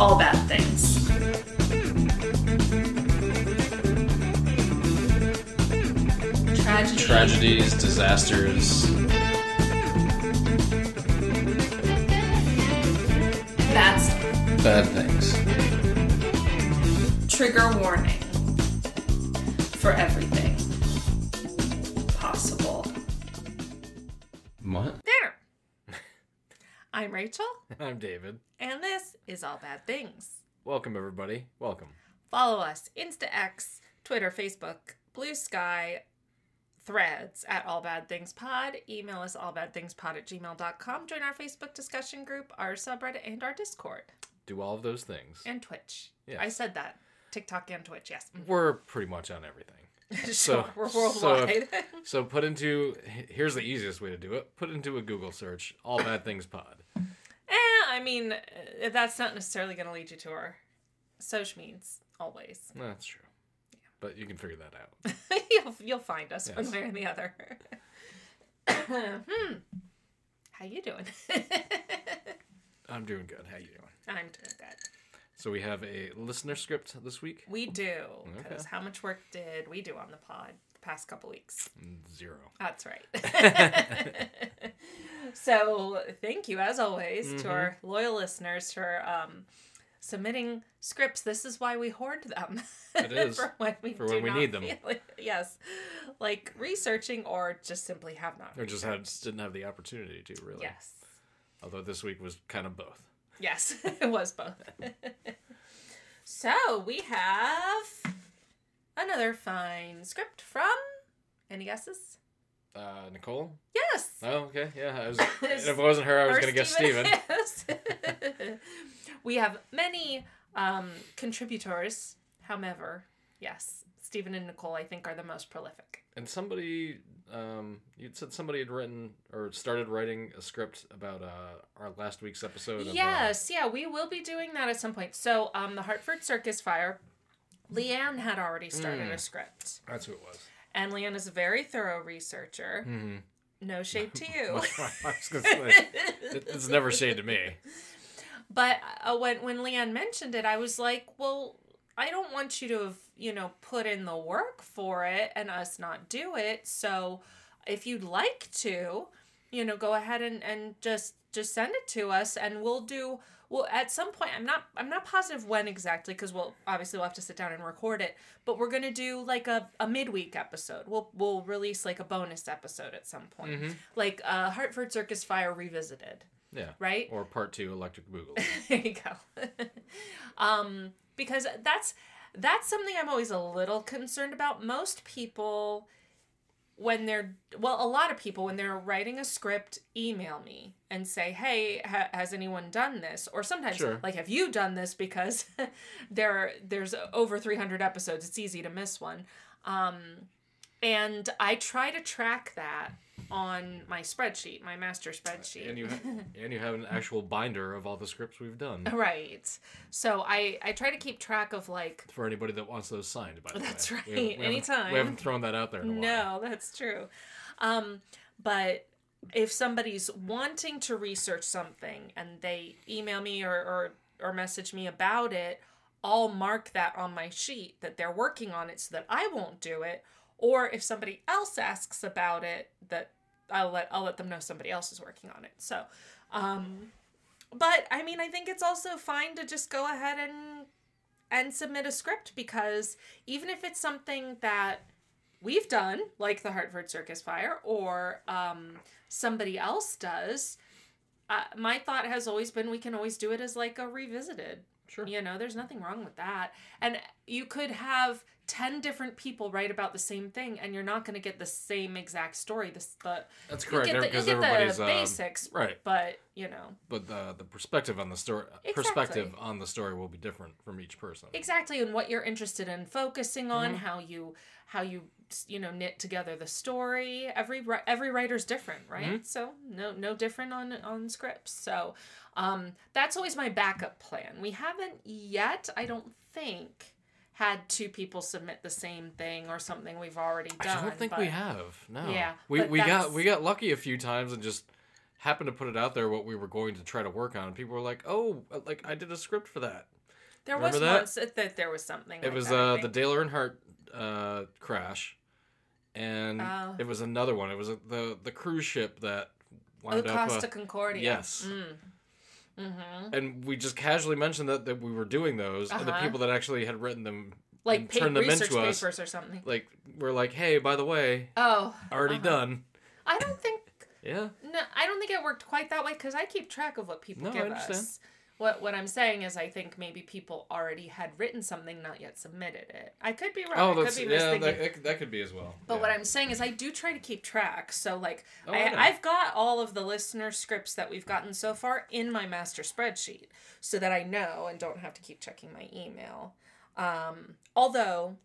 all bad things. Tragedy. Tragedies, disasters. That's Bad things. trigger warning for everything possible. What? There. I'm Rachel, I'm David. and this is All Bad Things. Welcome, everybody. Welcome. Follow us Insta X, Twitter, Facebook, Blue Sky, Threads at All Bad Things Pod. Email us allbadthingspod at gmail.com. Join our Facebook discussion group, our subreddit, and our Discord. Do all of those things. And Twitch. Yes. I said that. TikTok and Twitch, yes. Mm-hmm. We're pretty much on everything. sure, So- we're worldwide. if- So put into here's the easiest way to do it. Put into a Google search all bad things pod. Eh, I mean, uh, that's not necessarily going to lead you to our social means, always. That's true. But you can figure that out. you'll, you'll find us one way or the other. hmm. How you doing? I'm doing good. How you doing? I'm doing good. So we have a listener script this week. We do. Because Okay. how much work did we do on the pod the past couple weeks? Zero. That's right. so thank you, as always, to our loyal listeners for um, submitting scripts. This is why we hoard them. It is, for when we, for when we need them. it. Yes. Like researching or just simply have not. Or just had just didn't have the opportunity to really. Yes. Although this week was kind of both. Yes, it was both. so we have another fine script from. Any guesses? Uh, Nicole. Yes. Oh, okay. Yeah. I was, if it wasn't her, I was gonna guess Steven. Yes. we have many um, contributors. However, yes, Stephen and Nicole, I think, are the most prolific. And somebody, um, you said somebody had written or started writing a script about uh, our last week's episode. Of, uh, Yes, yeah, we will be doing that at some point. So, um, the Hartford Circus Fire, Leanne had already started Mm. a script, that's who it was. And Leanne is a very thorough researcher. Mm-hmm. No shade to you. I was gonna say it's never shade to me. But uh, when when Leanne mentioned it, I was like, well, I don't want you to have you know put in the work for it and us not do it. So if you'd like to, you know, go ahead and and just just send it to us, and we'll do. Well, at some point, I'm not I'm not positive when exactly because we'll obviously we'll have to sit down and record it. But we're gonna do like a, a midweek episode. We'll we'll release like a bonus episode at some point, Mhm. like uh, Hartford Circus Fire revisited, Yeah. right? Or part two, Electric Boogaloo. there you go. um, because that's that's something I'm always a little concerned about. Most people, when they're well, a lot of people when they're writing a script, email me and say, "Hey, ha- has anyone done this?" Or sometimes, Sure. like, "Have you done this?" Because there there's over 300 episodes. It's easy to miss one. Um, and I try to track that on my spreadsheet, my master spreadsheet. and you and you have an actual binder of all the scripts we've done Right. So I I try to keep track of like for anybody that wants those signed. By the That's way, that's right. We we Anytime. we haven't thrown that out there in a while. no, that's true. Um but if somebody's wanting to research something and they email me or or or message me about it, I'll mark that on my sheet that they're working on it so that I won't do it. Or if somebody else asks about it, that I'll let I'll let them know somebody else is working on it. So, um, but I mean, I think it's also fine to just go ahead and and submit a script because even if it's something that we've done, like the Hartford Circus Fire, or um, somebody else does, uh, my thought has always been we can always do it as like a revisited. Sure. You know, there's nothing wrong with that. And you could have 10 different people write about the same thing and you're not going to get the same exact story. This the That's you correct. get the, you Because get the basics, right. but you know. But the the perspective on the story perspective on the story will be different from each person. exactly and what you're interested in focusing on Mhm. how you how you you know knit together the story every every writer's different right Mm-hmm. so no no different on on scripts so um that's always my backup plan we haven't yet i don't think had two people submit the same thing or something we've already done I don't think but- we have. No. Yeah, We we got we got lucky a few times and just happened to put it out there what we were going to try to work on. People were like, "Oh, like I did a script for that." There Remember was that? once that, there was something. It like was that, uh, the. Dale Earnhardt uh, crash, and Oh. it was another one. It was uh the the cruise ship that Oh, wound up. Costa Uh, Concordia. yes. Mm. Mm-hmm. and we just casually mentioned that, that we were doing those, and the Uh-huh. people that actually had written them Like turned them into us, papers or something. like we're like, hey, by the way, Oh, already Uh-huh. done. I don't think Yeah. no, I don't think it worked quite that way because I keep track of what people No, I give understand. us. What what I'm saying is, I think maybe people already had written something, not yet submitted it. I could be wrong. Oh, I could that's be yeah. That, that, that could be as well. But yeah. what I'm saying is, I do try to keep track. So, like, Oh, I, I've got all of the listener scripts that we've gotten so far in my master spreadsheet so that I know and don't have to keep checking my email. Um, although,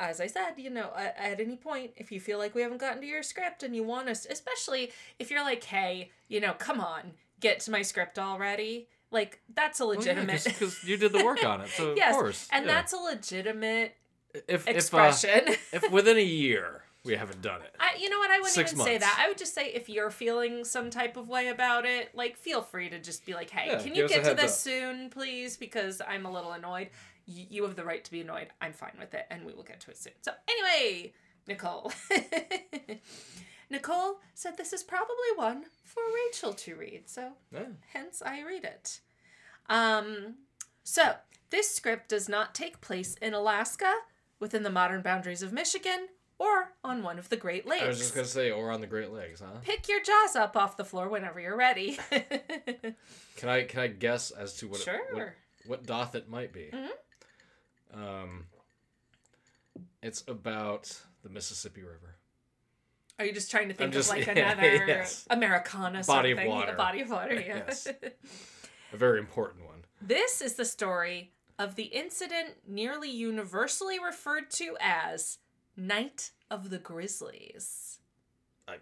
as I said, you know, at, at any point, if you feel like we haven't gotten to your script and you want us, especially if you're like, hey, you know, come on, get to my script already. Like, that's a legitimate. because you did the work on it, so yes, of course. and yeah. that's a legitimate if expression. If, uh, if within a year we haven't done it, I, you know what? I wouldn't Six even say that. I would just say if you're feeling some type of way about it, like feel free to just be like, "Hey, Yeah, can you get to this up. soon, please? Because I'm a little annoyed. Y- you have the right to be annoyed. I'm fine with it, and we will get to it soon." So anyway, Nicole. Nicole said this is probably one for Rachel to read, so yeah. hence I read it. Um, so this script does not take place in Alaska, within the modern boundaries of Michigan, or on one of the Great Lakes. I was just gonna say, or on the Great Lakes, huh? Pick your jaws up off the floor whenever you're ready. Can I can I guess as to what it- sure. what, what doth it might be? Mhm. Um, it's about the Mississippi River. Are you just trying to think just- of like yeah, another yes. Americana Body of something? water. A body of water, yeah. Yes. A very important one. this is the story of the incident nearly universally referred to as Night of the Grizzlies, I,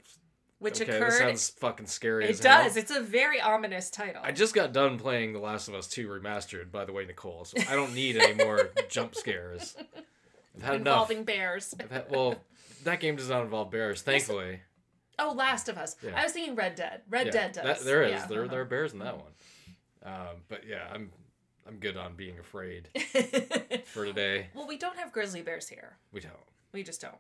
which okay, occurred. this sounds fucking scary. it as hell. does. It's a very ominous title. I just got done playing The Last of Us 2 Remastered, by the way, Nicole, so I don't need any more jump scares. I've had involving enough. bears. Had, well, that game does not involve bears, thankfully. Oh, Last of Us. Yeah. I was thinking Red Dead. Red Yeah, Dead does. that- there is. Yeah, There, uh-huh. there are bears in that one. Um, but yeah, I'm I'm good on being afraid for today. well, we don't have grizzly bears here. We don't. We just don't.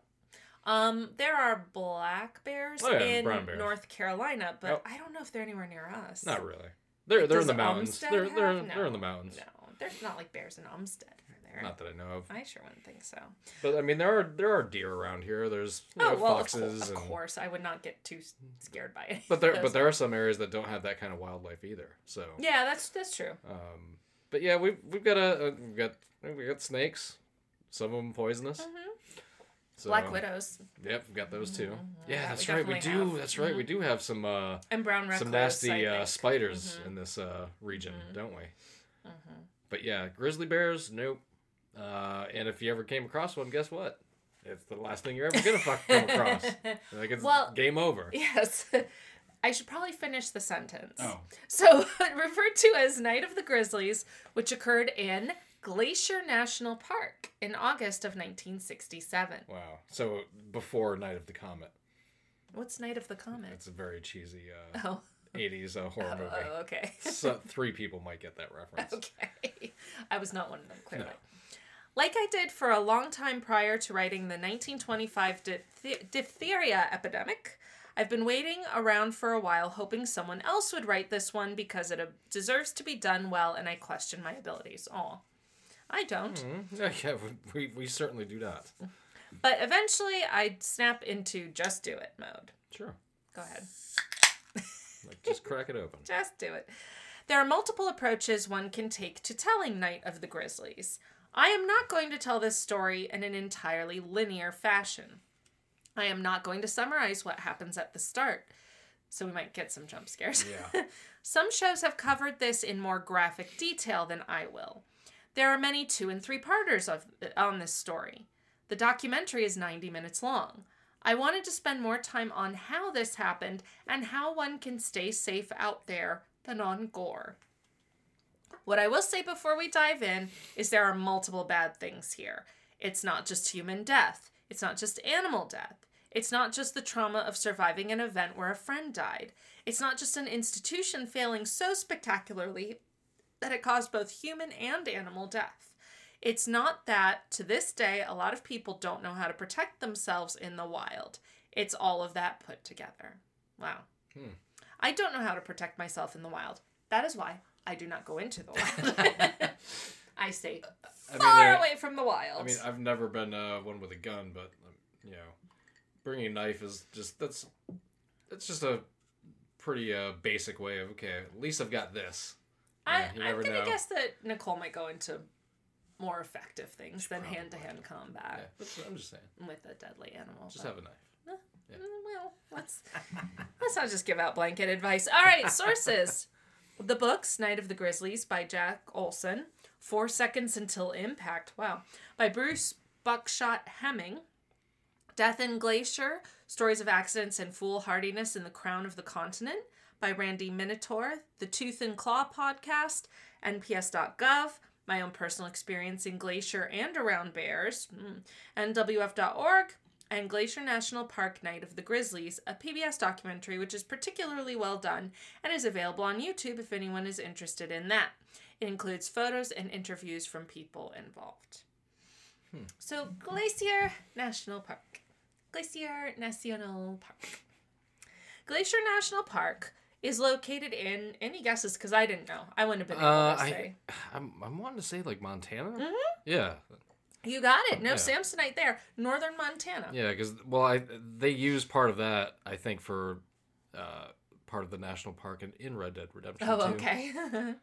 Um, there are black bears Oh, yeah, in bears. North Carolina, but Yep. I don't know if they're anywhere near us. Not really. They're they're in the mountains. Umstead They're they're have? they're in the mountains. No, there's not like bears in Umstead. There? Not that I know of. I sure wouldn't think so. But I mean, there are there are deer around here. There's Oh know, well, of, foxes course, of and. course, I would not get too scared by it. But there but there are some areas that don't have that kind of wildlife either. So. Yeah, that's that's true. Um, but yeah, we've we've got a, we've got we got snakes. Some of them poisonous. Mhm. So, Black widows Yep, we've got those too. Mhm. Yeah, that's we right. We do. have. That's right. We Mhm. do have some uh, and brown some nasty uh, spiders Mhm. in this uh, region, Mhm. don't we? Mhm. But yeah, grizzly bears, nope. Uh, and if you ever came across one, guess what? It's the last thing you're ever gonna fuck come across. Like it's Well, game over. Yes. I should probably finish the sentence. Oh, So, referred to as Night of the Grizzlies, which occurred in Glacier National Park in August of 1967. wow. So before Night of the Comet, What's Night of the Comet? it's a very cheesy uh, Oh, 80s uh, horror movie. oh okay. so three people might get that reference. okay. I was not one of them, clearly. No. Like I did for a long time prior to writing the 1925 dipth- diphtheria epidemic, I've been waiting around for a while hoping someone else would write this one because it uh, deserves to be done well and I question my abilities. Aw. I don't. Mhm. Yeah, yeah, we, we, certainly do not. But eventually I'd snap into just do it mode. Sure. Go ahead. Like just crack it open. Just do it. There are multiple approaches one can take to telling Night of the Grizzlies. I am not going to tell this story in an entirely linear fashion. I am not going to summarize what happens at the start, so we might get some jump scares. Yeah. some shows have covered this in more graphic detail than I will. There are many two and three parters of on this story. The documentary is 90 minutes long. I wanted to spend more time on how this happened and how one can stay safe out there than on gore. What I will say before we dive in is there are multiple bad things here. It's not just human death, it's not just animal death. It's not just the trauma of surviving an event where a friend died. It's not just an institution failing so spectacularly that it caused both human and animal death. It's not that, to this day, a lot of people don't know how to protect themselves in the wild. It's all of that put together. Wow. Hmm. I don't know how to protect myself in the wild. That is why I do not go into the wild. I stay I mean, far away from the wild. I mean, I've never been uh, one with a gun, but um, you know, bringing a knife is just that's that's just a pretty uh, basic way of okay. At least I've got this. I, yeah, I'm gonna know. guess that Nicole might go into more effective things than hand to hand combat that's, I'm just saying. with a deadly animal. Just but- have a knife. yeah. Mm, Well, let's let's not just give out blanket advice. All right, sources. The books Night of the Grizzlies by Jack Olsen, Four Seconds Until Impact, wow, by Bruce Buckshot Hemming, Death in Glacier, Stories of Accidents and Foolhardiness in the Crown of the Continent by Randi Minetor, The Tooth and Claw podcast, NPS.gov, my own personal experience in Glacier and around bears, mm, NWF.org, and Glacier National Park Night of the Grizzlies, a PBS documentary which is particularly well done and is available on YouTube if anyone is interested in that. It includes photos and interviews from people involved. So, Glacier National Park. Glacier National Park. Glacier National Park is located in any guesses because I didn't know. I wouldn't have been able Uh, to I, say. I'm, I'm wanting to say like Montana. Mhm. Yeah, You got it. No Yeah. Samsonite there. Northern Montana. yeah, because well, I they use part of that I think for uh, part of the national park in, in Red Dead Redemption. Oh, too. okay.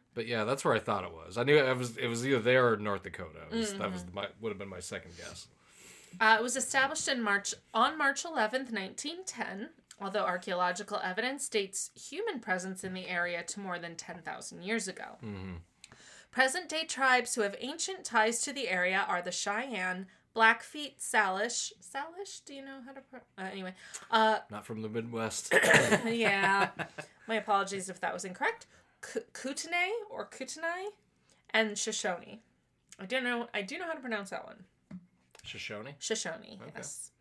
But yeah, that's where I thought it was. I knew it was it was either there or North Dakota. Was, That Mm-hmm. was my would have been my second guess. Uh, it was established in March on March 11th, 1910, although archaeological evidence dates human presence in the area to more than 10,000 years ago. Hmm Present-day tribes who have ancient ties to the area are the Cheyenne, Blackfeet, Salish. Salish? Do you know how to pro- uh, anyway? Uh Not from the Midwest. yeah. My apologies if that was incorrect. K- Kootenai or Kootenai and Shoshone. I don't know. I do know how to pronounce that one. Shoshone. Shoshone. Okay. Yes.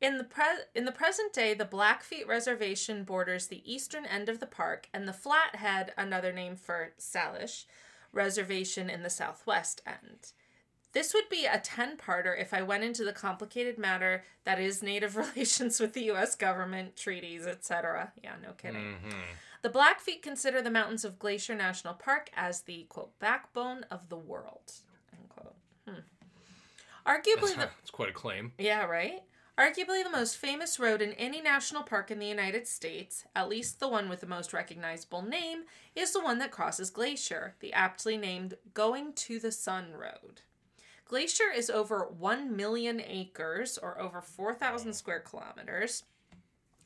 In the pre- in the present day, the Blackfeet Reservation borders the eastern end of the park, and the Flathead, another name for Salish, Reservation in the southwest end. This would be a 10 parter if I went into the complicated matter that is Native relations with the US government, treaties, etc. Yeah, no kidding. hmm The Blackfeet consider the mountains of Glacier National Park as the quote backbone of the world. Unquote. Hmm. Arguably It's quite a claim. yeah, right? Arguably the most famous road in any national park in the United States, at least the one with the most recognizable name, is the one that crosses Glacier, the aptly named Going to the Sun Road. Glacier is over 1 million acres, or over 4,000 square kilometers,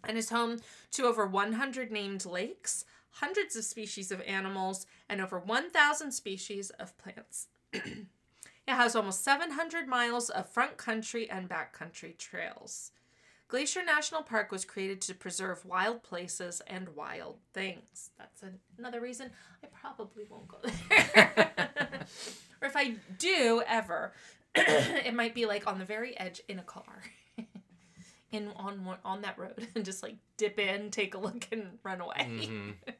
and is home to over 100 named lakes, hundreds of species of animals, and over 1,000 species of plants. It has almost 700 miles of front country and back country trails. Glacier National Park was created to preserve wild places and wild things. That's another reason I probably won't go there. or if I do ever, it might be like on the very edge in a car. in on one- on that road and just like dip in, take a look and run away. hmm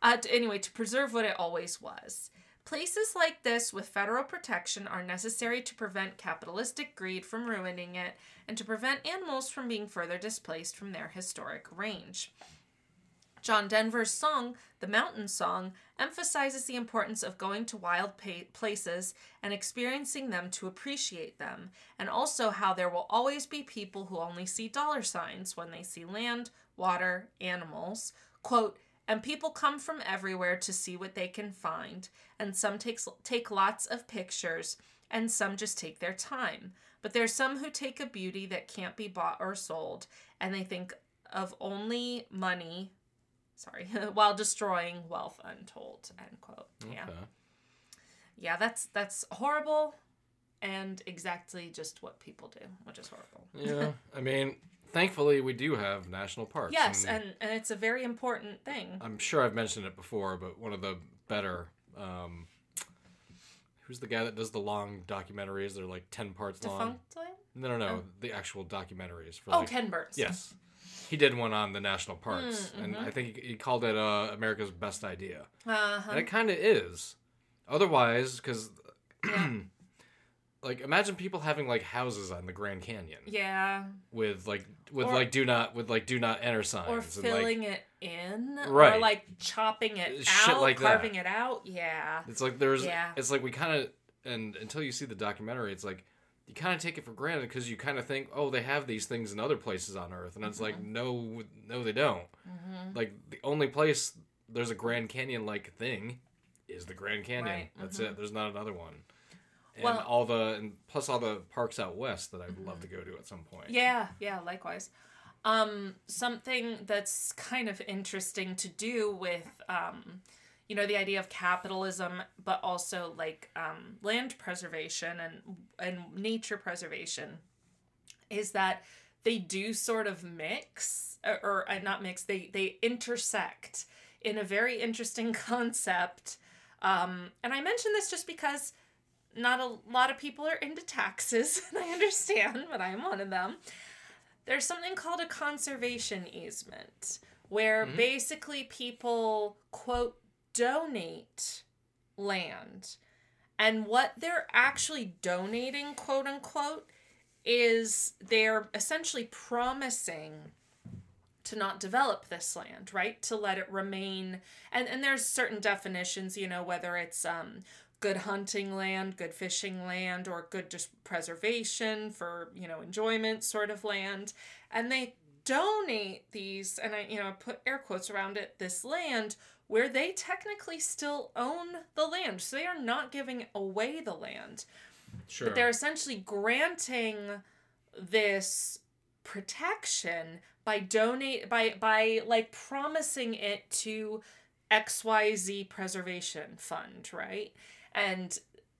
Uh, to, anyway, to preserve what it always was. Places like this with federal protection are necessary to prevent capitalistic greed from ruining it and to prevent animals from being further displaced from their historic range. John Denver's song, The Mountain Song, emphasizes the importance of going to wild places and experiencing them to appreciate them, and also how there will always be people who only see dollar signs when they see land, water, animals. Quote, and people come from everywhere to see what they can find, and some takes, take lots of pictures, and some just take their time. But there's some who take a beauty that can't be bought or sold, and they think of only money sorry, while destroying wealth untold. End quote. Yeah, yeah, that's that's horrible, and exactly just what people do, which is horrible. Yeah. I mean, thankfully we do have national parks. Yes, and and it's a very important thing. I'm sure I've mentioned it before, but one of the better. Um, who's the guy that does the long documentaries? They're like ten parts long. No, no, no. The actual documentaries. For Oh, like, Ken Burns. Yes. He did one on the national parks, Mm, and mhm. I think he, he called it uh, America's best idea. Uh-huh. And it kind of is. Otherwise, because, Yeah. like, imagine people having like houses on the Grand Canyon yeah. with like with Or- like do not with like do not enter signs Or and filling it in. right. Or like chopping it Shit out, like that. carving it out. Yeah. it's like there's Yeah. it's like we kind of and until you see the documentary, it's like you kind of take it for granted because you kind of think, oh, they have these things in other places on Earth, and it's like, no, no, they don't. Mm-hmm. Like the only place there's a Grand Canyon like thing is the Grand Canyon. Right, That's mhm. it. There's not another one. And Well- all the and plus all the parks out west that I'd love to go to at some point. Yeah, yeah, likewise. Um, something that's kind of interesting to do with, um, you know, the idea of capitalism, but also like um, land preservation and and nature preservation, is that they do sort of mix, or, or uh, not mix. They they intersect in a very interesting concept. Um, and I mention this just because not a lot of people are into taxes, and I understand, but I am one of them. There's something called a conservation easement, where Mhm. basically people, quote, donate land. And what they're actually donating, quote unquote, is they're essentially promising to not develop this land, right? To let it remain. And, and there's certain definitions, you know, whether it's um, good hunting land, good fishing land, or good just preservation for, you know, enjoyment sort of land. And they donate these, and I, you know, put air quotes around it, this land where they technically still own the land. So they are not giving away the land. Sure. But they're essentially granting this protection by donate by by like promising it to XYZ preservation fund, right? And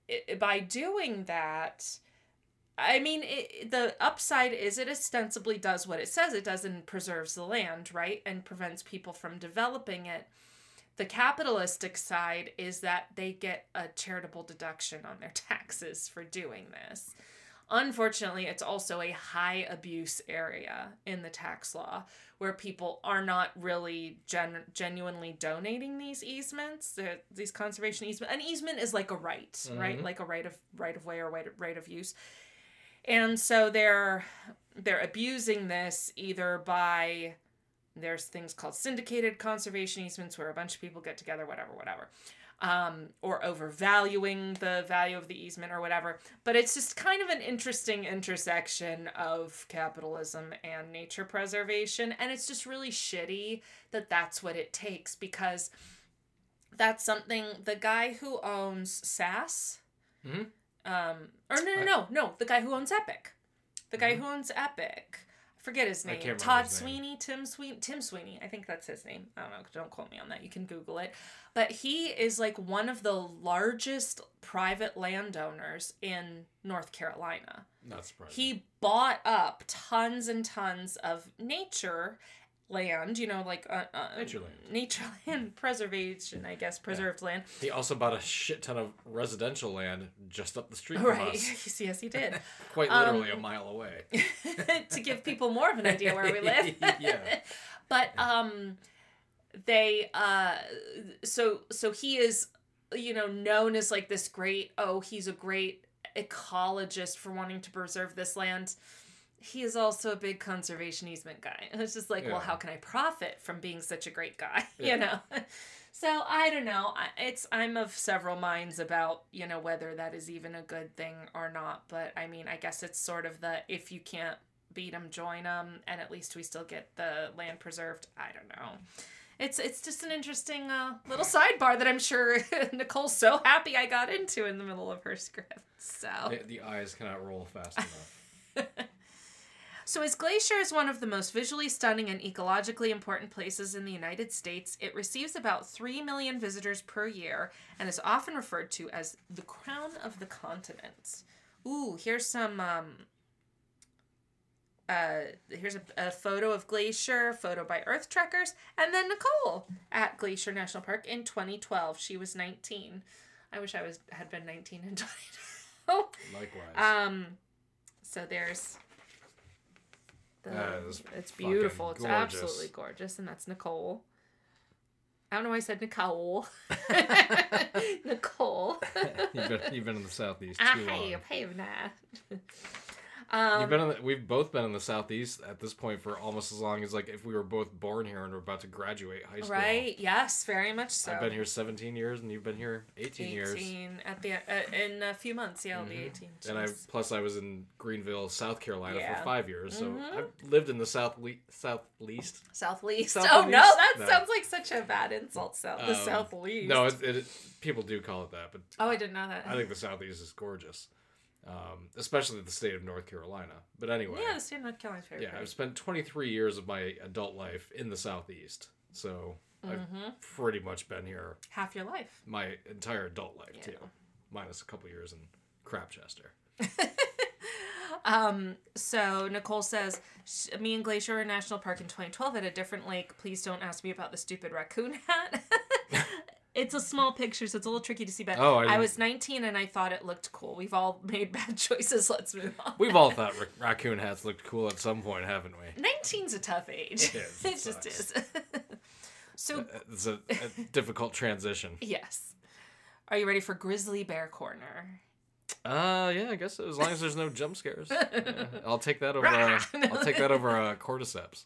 i by doing that, I mean, it, the upside is it ostensibly does what it says it does and preserves the land, right? And prevents people from developing it. The capitalistic side is that they get a charitable deduction on their taxes for doing this. Unfortunately, it's also a high abuse area in the tax law where people are not really gen- genuinely donating these easements, the- these conservation easements. An easement is like a right, right? Mhm. Like a right of right of way or right of, right of use. And so they're they're abusing this either by there's things called syndicated conservation easements where a bunch of people get together, whatever, whatever um, or overvaluing the value of the easement or whatever. But it's just kind of an interesting intersection of capitalism and nature preservation. And it's just really shitty that that's what it takes because that's something the guy who owns SAS, Mhm. um, or no, no, no, no, the guy who owns Epic. The guy Mhm. who owns Epic. Forget his I name. Todd his name. Sweeney, Tim Sweeney, Tim Sweeney. I think that's his name. I don't know. Don't quote me on that. You can Google it. But he is like one of the largest private landowners in North Carolina. Not surprised. He bought up tons and tons of nature land, you know, like uh, uh, Nature land. nature land preservation, I guess, preserved land. He also bought a shit ton of residential land just up the street from Right. us, yes, he did. quite Um, literally a mile away. to give people more of an idea where we live. Yeah. But um they uh so so he is you know known as like this great oh he's a great ecologist for wanting to preserve this land. He is also a big conservation easement guy. And it's just like, well, how can I profit from being such a great guy? Yeah. You know. So I don't know. It's I'm of several minds about you know whether that is even a good thing or not. But I mean, I guess it's sort of the if you can't beat them, join them, and at least we still get the land preserved. I don't know. It's it's just an interesting uh, little sidebar that I'm sure Nicole's so happy I got into in the middle of her script. So. The, the eyes cannot roll fast enough. So, as Glacier is one of the most visually stunning and ecologically important places in the United States, it receives about 3 million visitors per year and is often referred to as the crown of the continent. Ooh, here's some. Um, uh, here's a, a photo of Glacier, photo by Earth Trekkers, and then Nicole at Glacier National Park in 2012. She was 19. I wish I was had been 19 in 2012. Likewise. Um, So there's. The, That is it's beautiful. It's gorgeous. absolutely gorgeous, and that's Nicole. I don't know why I said Nicole. Nicole. you've, been, you've been in the southeast I too long. have, have not. Um, You've been the, we've both been in the southeast at this point for almost as long as like if we were both born here and we're about to graduate high school. right? Yes, very much so. I've been here 17 years and you've been here 18, years. 18 at the uh, in a few months. Yeah, I'll be 18. And I plus I was in Greenville, South Carolina Yeah. for five years, so Mhm. I've lived in the south le- southeast. Southleast. South oh no, that No. sounds like such a bad insult. South the Um, Southleast. No, it, it people do call it that, but oh, I didn't know that. I think the southeast is gorgeous, um, especially the state of North Carolina. But anyway, yeah, the state of North Carolina's very yeah. I've spent 23 years of my adult life in the southeast, so I've Mhm. pretty much been here half your life. my entire adult life Yeah. too, minus a couple years in Crapchester. Um, so Nicole says, me and Glacier were in National Park in 2012 at a different lake. Please don't ask me about the stupid raccoon hat. it's a small picture, so it's a little tricky to see, but Oh, I I, was 19 and I thought it looked cool. We've all made bad choices. Let's move on. We've all thought ra- raccoon hats looked cool at some point, haven't we? 19's a tough age. It is, it it just is. so, It's a, a difficult transition. yes. Are you ready for Grizzly Bear Corner? Uh, yeah, I guess so, as long as there's no jump scares, Yeah, I'll take that over. Uh, I'll take that over uh, cordyceps.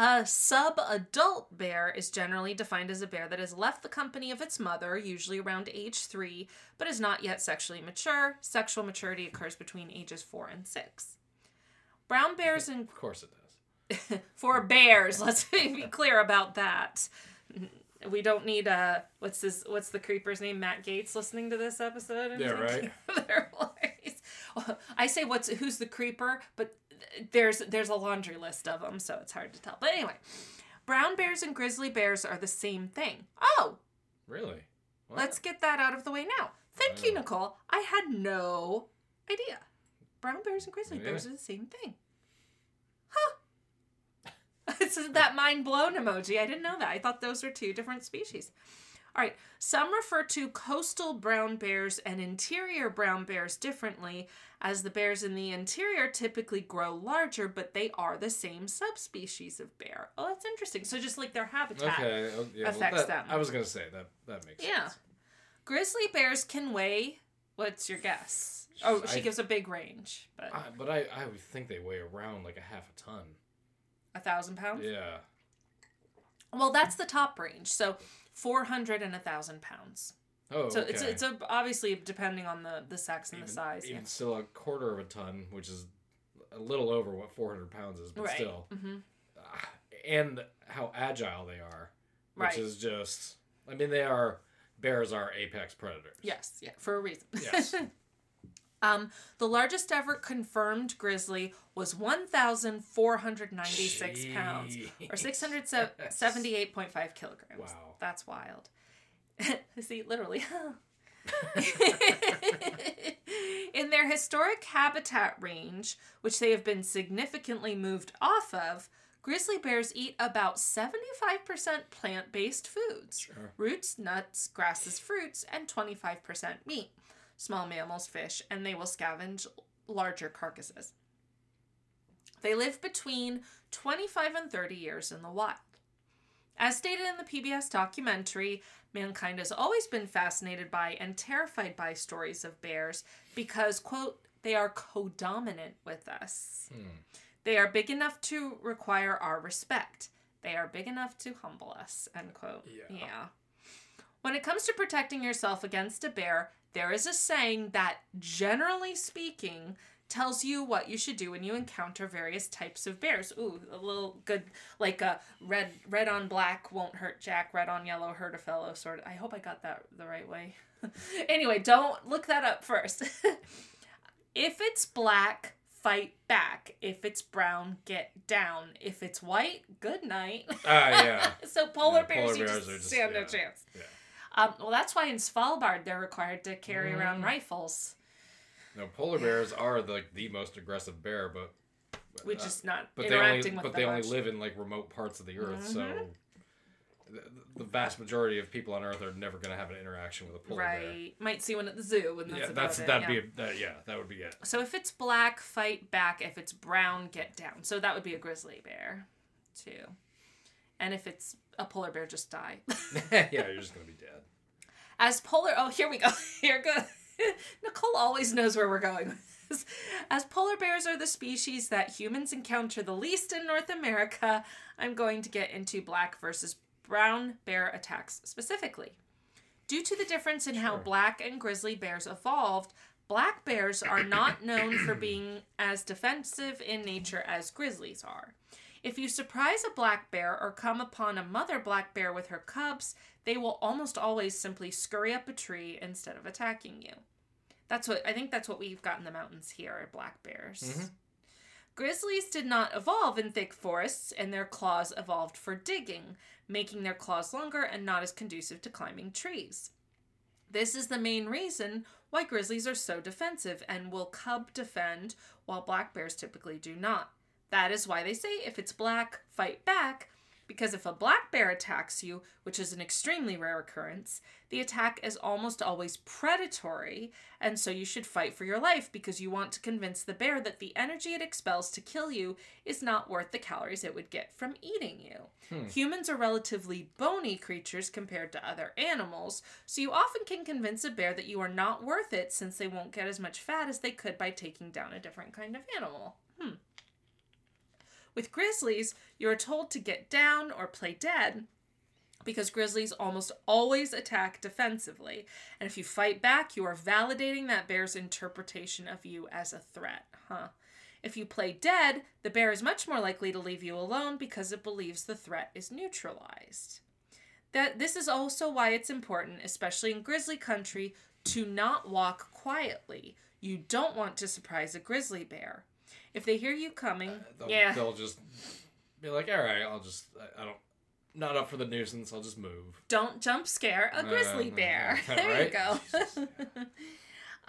yeah, whatever. It's- I, I just call it the cordyceps. All right, so male male grizzly bears are called boars and females Really? sows, and the young are called cubs. That's interesting. The Cubs is pretty easy. Yeah, I mean, cubs, that- but I didn't know they were did boars not know and the sows. Because a sow is a pig. Yeah, that's what I thought. Yeah. a sub-adult bear is generally defined as a bear that has left the company of its mother, usually around age three, but is not yet sexually mature. Sexual maturity occurs between ages four and six. Brown bears and Of course it does. for bears. Let's be clear about that. We don't need a what's this what's the creeper's name? Matt Gaetz listening to this episode. and Yeah, right. their voice. I say what's who's the creeper, but there's there's a laundry list of them, so it's hard to tell. But anyway, brown bears and grizzly bears are the same thing. Oh, Really? What? let's get that out of the way now. Thank you, Nicole. I had no idea. Brown bears and grizzly Yeah. bears are the same thing. Huh. it's that mind blown emoji. I didn't know that. I thought those were two different species. All right. Some refer to coastal brown bears and interior brown bears differently, as the bears in the interior typically grow larger, but they are the same subspecies of bear. Oh, that's interesting. So just like their habitat. Okay. oh, yeah, well, affects that- them. I was gonna say that. That makes Yeah. sense. Yeah, grizzly bears can weigh. What's your guess? Oh, she I- gives a big range, but I, but I, I would think they weigh around like a half a ton. a thousand pounds. Yeah. Well, that's the top range. So four hundred and a thousand pounds. Oh, So okay. it's it's a, obviously depending on the the sex and even, the size. Even yeah. still, a quarter of a ton, which is a little over what 400 pounds is, but Right. still. hmm Ah, And how agile they are, which Right. is just. I mean, they are. Bears are apex predators. Yes. Yeah. For a reason. Yes. um, the largest ever confirmed grizzly was one thousand four hundred ninety six pounds. or 678.5 kilograms. Wow. That's wild. See, literally. In their historic habitat range, which they have been significantly moved off of, grizzly bears eat about 75% plant based foods Sure. roots, nuts, grasses, fruits, and 25% meat, small mammals, fish, and they will scavenge larger carcasses. They live between 25 and 30 years in the wild. As stated in the PBS documentary, mankind has always been fascinated by and terrified by stories of bears because, quote, they are co dominant with us. Hmm. They are big enough to require our respect. They are big enough to humble us, end quote. Yeah. When it comes to protecting yourself against a bear, there is a saying that, generally speaking, tells you what you should do when you encounter various types of bears. Ooh, a little good, like a red, red on black won't hurt Jack, red on yellow hurt a fellow sort of. I hope I got that the right way. anyway, don't look that up first. if it's black, fight back. If it's brown, get down. If it's white, good night. Ah, yeah. so polar Yeah, bears, polar you bears just are just- stand no yeah. chance. Yeah. Um, well, that's why in Svalbard they're required to carry around Mm. rifles. No, polar bears are like the most aggressive bear, but We're uh, just not but they interacting only with but they them only live in like remote parts of the earth, so Mhm. the, the vast majority of people on Earth are never going to have an interaction with a polar bear. right. Might see one at the zoo, and that's yeah, about that's it. that'd yeah. be a, that, yeah, that would be it. So if it's black, fight back. If it's brown, get down. So that would be a grizzly bear, too. And if it's a polar bear, just die. yeah, you're just to be dead. As polar, oh, here we go. Here go. Nicole always knows where we're going with this. As polar bears are the species that humans encounter the least in North America, I'm going to get into black versus brown bear attacks specifically. Due to the difference in how black and grizzly bears evolved, black bears are not known for being as defensive in nature as grizzlies are. If you surprise a black bear or come upon a mother black bear with her cubs, they will almost always simply scurry up a tree instead of attacking you. That's what I think that's what we've got in the mountains here are black bears. Mhm. Grizzlies did not evolve in thick forests and their claws evolved for digging, making their claws longer and not as conducive to climbing trees. This is the main reason why grizzlies are so defensive and will cub defend while black bears typically do not. That is why they say if it's black, fight back, because if a black bear attacks you, which is an extremely rare occurrence, the attack is almost always predatory, and so you should fight for your life because you want to convince the bear that the energy it expels to kill you is not worth the calories it would get from eating you. Hmm. Humans are relatively bony creatures compared to other animals, so you often can convince a bear that you are not worth it since they won't get as much fat as they could by taking down a different kind of animal. Hmm. With grizzlies, you are told to get down or play dead because grizzlies almost always attack defensively. And if you fight back, you are validating that bear's interpretation of you as a threat. Huh. If you play dead, the bear is much more likely to leave you alone because it believes the threat is neutralized. That this is also why it's important, especially in grizzly country, to not walk quietly. You don't want to surprise a grizzly bear. If they hear you coming, They'll, yeah, they'll just be like, all right, I'll just, I, I don't, not up for the nuisance. I'll just move. don't jump scare a grizzly Uh, bear. uh, there right? you go.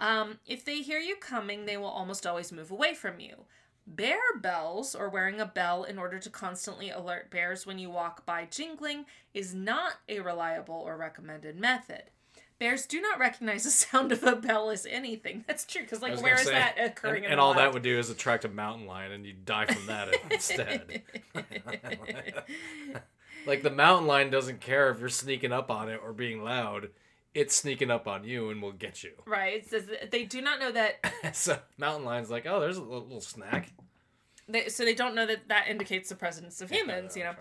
um, if they hear you coming, they will almost always move away from you. Bear bells, or wearing a bell in order to constantly alert bears when you walk by jingling, is not a reliable or recommended method. Bears do not recognize the sound of a bell as anything. That's true, because like where is say, that occurring? And, and all that would do is attract a mountain lion, and you die from that instead. like the mountain lion doesn't care if you're sneaking up on it or being loud. It's sneaking up on you and will get you. right. Says they do not know that so mountain lion's like, oh, there's a little, little snack. they, so they don't know that that indicates the presence of humans. You know,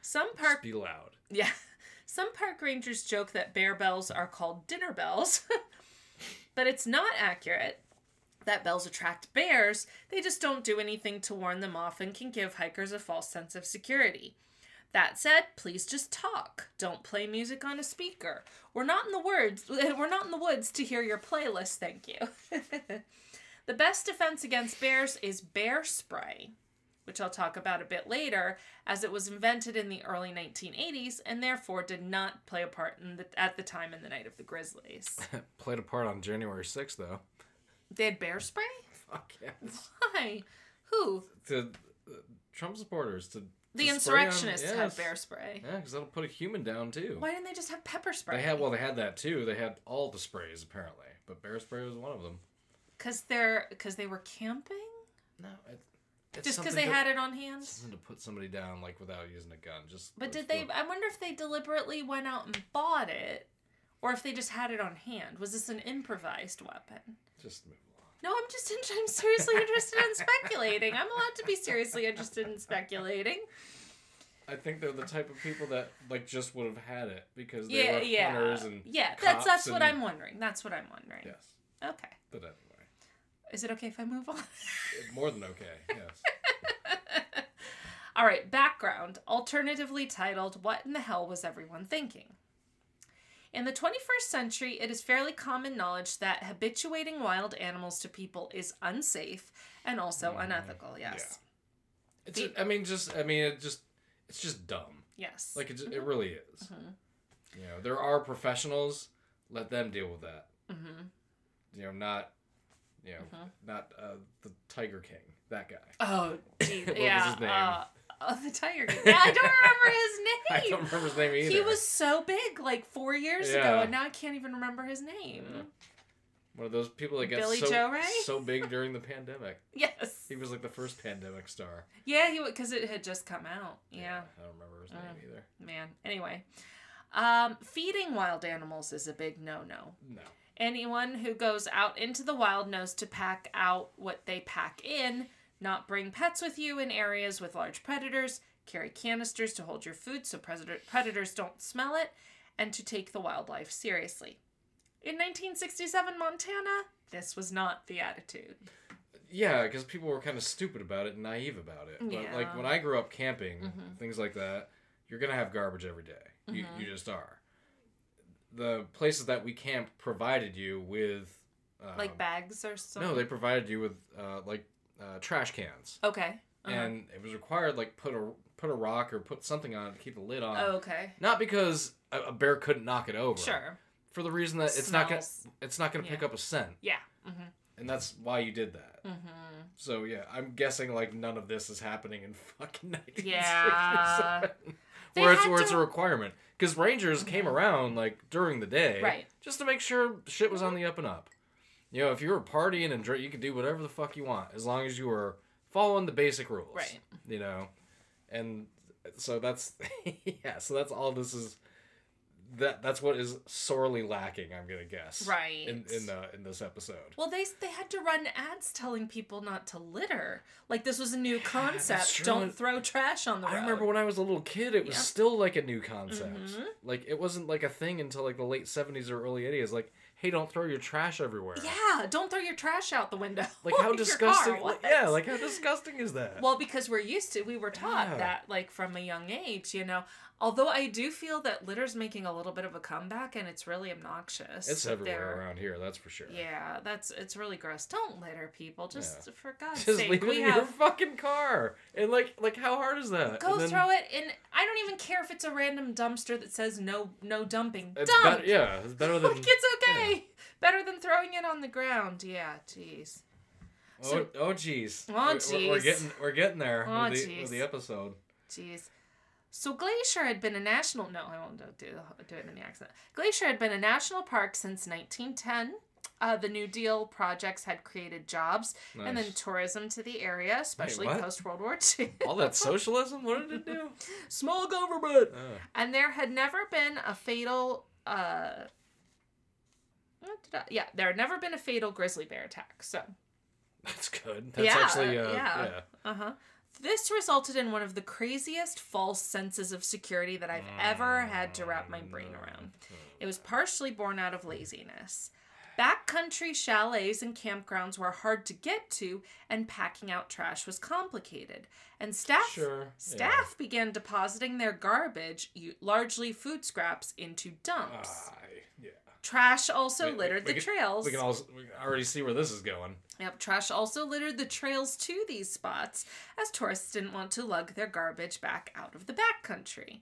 some park Just be loud. Yeah. Some park rangers joke that bear bells are called dinner bells, but it's not accurate. That bells attract bears, they just don't do anything to warn them off and can give hikers a false sense of security. That said, please just talk. Don't play music on a speaker. We're not in the woods. We're not in the woods to hear your playlist, thank you. the best defense against bears is bear spray which I'll talk about a bit later, as it was invented in the early 1980s and therefore did not play a part in the, at the time in the Night of the Grizzlies. Played a part on January 6th, though. they had bear spray? Fuck yes. Why? Who? To uh, Trump supporters to The to 'em, insurrectionists had yes. bear spray. Yeah, because that'll put a human down too. Why didn't they just have pepper spray? They had well, they had that too. They had all the sprays apparently, but bear spray was one of them. Because they're because they were camping. No, it, Just because they to- had it on hand. something to put somebody down like without using a gun. Just But did they? look- I wonder if they deliberately went out and bought it, or if they just had it on hand. Was this an improvised weapon? just move along. No, I'm just I'm seriously interested in speculating. I'm allowed to be seriously interested in speculating. I think they're the type of people that like just would have had it because they Yeah, were yeah, hunters and yeah. That's that's what I'm wondering. That's what I'm wondering. yes. Okay. But anyway, Is it okay if I move on? more than okay. Yes. All right, background, alternatively titled What in the Hell Was Everyone Thinking? In the 21st century, it is fairly common knowledge that habituating wild animals to people is unsafe and also mm-hmm. unethical. Yes. It's, I mean, just, I mean, it just, it's just dumb. Yes. Like, it, just, it mm-hmm. really is. Mm-hmm. You know, there are professionals, let them deal with that. mm-hmm. You know, not, you know, Mhm. not uh, the Tiger King, that guy. Oh, geez. What was yeah. his name? Uh, oh, the tiger. King. Yeah, I don't remember his name. I don't remember his name either. He was so big like four years ago, and now I can't even remember his name. Yeah. one of those people that got Billy so, Joe Ray? so big during the pandemic. Yes. He was like the first pandemic star. Yeah, he because it had just come out. Yeah, I don't remember his name either. man. Anyway, um, feeding wild animals is a big no-no. No. Anyone who goes out into the wild knows to pack out what they pack in, not bring pets with you in areas with large predators, carry canisters to hold your food so predator- predators don't smell it, and to take the wildlife seriously. In 1967 Montana, this was not the attitude. Yeah, because people were kind of stupid about it and naive about it. But Yeah. like when I grew up camping, Mhm. things like that, you're gonna have garbage every day. You Mhm. you just are. The places that we camped provided you with. Um, Like bags or something? No, they provided you with uh, like uh, trash cans, Okay. Uh-huh. and it was required like put a put a rock or put something on it to keep the lid on. oh, okay. Not because a, a bear couldn't knock it over. Sure. For the reason that it's not gonna it's not gonna pick up a scent, Yeah. Mm-hmm. and that's why you did that. Mm-hmm. So yeah, I'm guessing like none of this is happening in fucking 1967. Yeah. Where it's where it's a requirement because rangers came Mhm. around like during the day, Right. Just to make sure shit was on the up and up. You know, if you were partying and drink, you could do whatever the fuck you want as long as you were following the basic rules, Right. You know, and so that's yeah. So that's all this is. That that's what is sorely lacking. I'm gonna guess. Right. In in the in this episode. Well, they they had to run ads telling people not to litter. Like this was a new concept. Don't throw trash on the road. I remember when I was a little kid, it was still like a new concept. Mhm. Like it wasn't like a thing until like the late seventies or early eighties. Like, hey, don't throw your trash everywhere. Yeah, don't throw your trash out the window. Like how disgusting? car. like, yeah, like how disgusting is that? Well, because we're used to, we were taught Yeah. that like from a young age, you know. Although I do feel that litter's making a little bit of a comeback, and it's really obnoxious. it's everywhere they're- around here. That's for sure. Yeah, that's it's really gross. Don't litter, people. Just for God's Just sake, leave it we in your fucking car. And like, like how hard is that? go then throw it in. I don't even care if it's a random dumpster that says no no dumping. It's Dump. better, yeah, it's better than. like it's okay. Better than throwing it on the ground. Yeah, jeez. oh, so- oh, jeez. Oh, We're- We're, we're getting, we're getting there Oh, with, the, with the episode. Jeez. So Glacier had been a national. No, I won't do do it in the accent. Glacier had been a national park since 1910. Uh, the New Deal projects had created jobs and then tourism to the area, especially post World War II. All that socialism. What did it do? Small government. Oh. And there had never been a fatal. Uh, I, yeah, there had never been a fatal grizzly bear attack. So, That's good. That's Yeah, actually, uh, yeah. yeah. uh huh. This resulted in one of the craziest false senses of security that I've ever had to wrap my brain around. It was partially born out of laziness. Backcountry chalets and campgrounds were hard to get to, and packing out trash was complicated. And staff Sure. yeah. staff began depositing their garbage, largely food scraps, into dumps. Ah, yeah. Trash also We- we- littered we the can- trails. We can also we can already see where this is going. Yep, trash also littered the trails to these spots, as tourists didn't want to lug their garbage back out of the backcountry.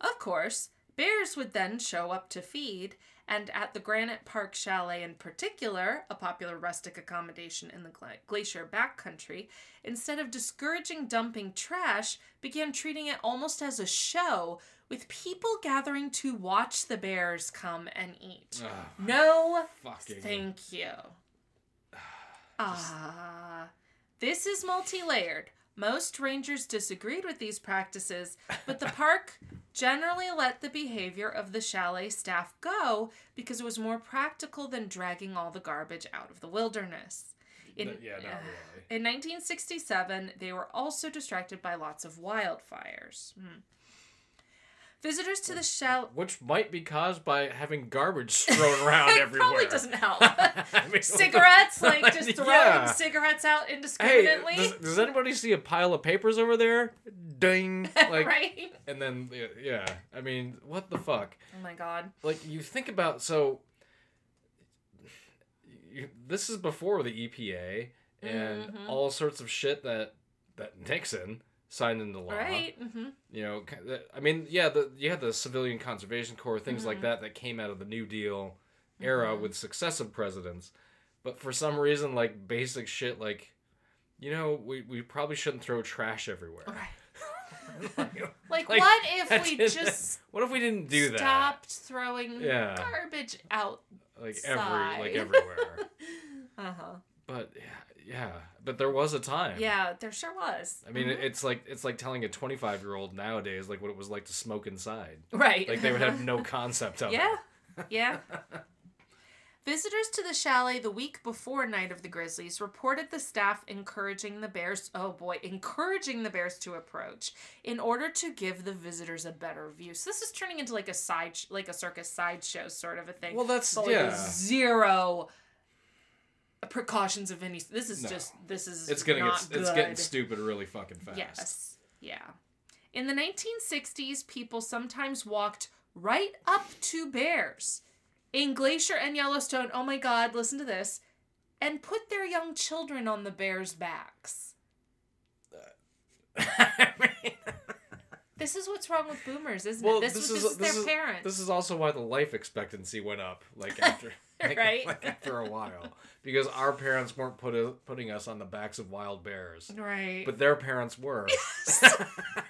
Of course, bears would then show up to feed, and at the Granite Park Chalet in particular, a popular rustic accommodation in the gla- glacier backcountry, instead of discouraging dumping trash, began treating it almost as a show, with people gathering to watch the bears come and eat. No fucking. Thank you. Ah, this is multi layered. Most rangers disagreed with these practices, but the park generally let the behavior of the chalet staff go because it was more practical than dragging all the garbage out of the wilderness. In, N- yeah, not really. in 1967, they were also distracted by lots of wildfires. Hmm. Visitors to the shell which might be caused by having garbage strewn around it everywhere. probably doesn't help. I mean, cigarettes, like just throwing Yeah. cigarettes out Hey, indiscriminately. does, does anybody see a pile of papers over there? Ding! Like, right? and then yeah. I mean, what the fuck? Oh my god. Like you think about so. You, this is before the EPA and Mhm. all sorts of shit that that Nixon signed into law. Right? hmm You know, I mean, yeah, the you had the Civilian Conservation Corps, things like Mhm. that that came out of the New Deal era Mhm. with successive presidents. But for some reason, like basic shit, like you know, we, we probably shouldn't throw trash everywhere. Like, Like, what if we just what if we didn't do that? stopped throwing Yeah. garbage out? Like every, like everywhere. Uh huh. but yeah, yeah, but there was a time. Yeah, there sure was. I mean, Mhm. it's like it's like telling a 25 year old nowadays like what it was like to smoke inside. right. Like they would have no concept of yeah, it. yeah. Yeah. Visitors to the chalet the week before Night of the Grizzlies reported the staff encouraging the bears, oh boy, encouraging the bears to approach in order to give the visitors a better view. So this is turning into like a side, like a circus sideshow sort of a thing. Well, that's like, yeah. zero precautions of any. This is No. just this is It's gonna get it's getting stupid really fucking fast. Yes. Yeah. In the 1960s, people sometimes walked right up to bears in Glacier and Yellowstone. Oh my God, listen to this. And put their young children on the bears' backs. This is what's wrong with boomers, isn't Well, it? This, this was, is- this is this their is- parents. this is also why the life expectancy went up like after like, Right. like after a while because our parents weren't put putting us on the backs of wild bears. right. But their parents were.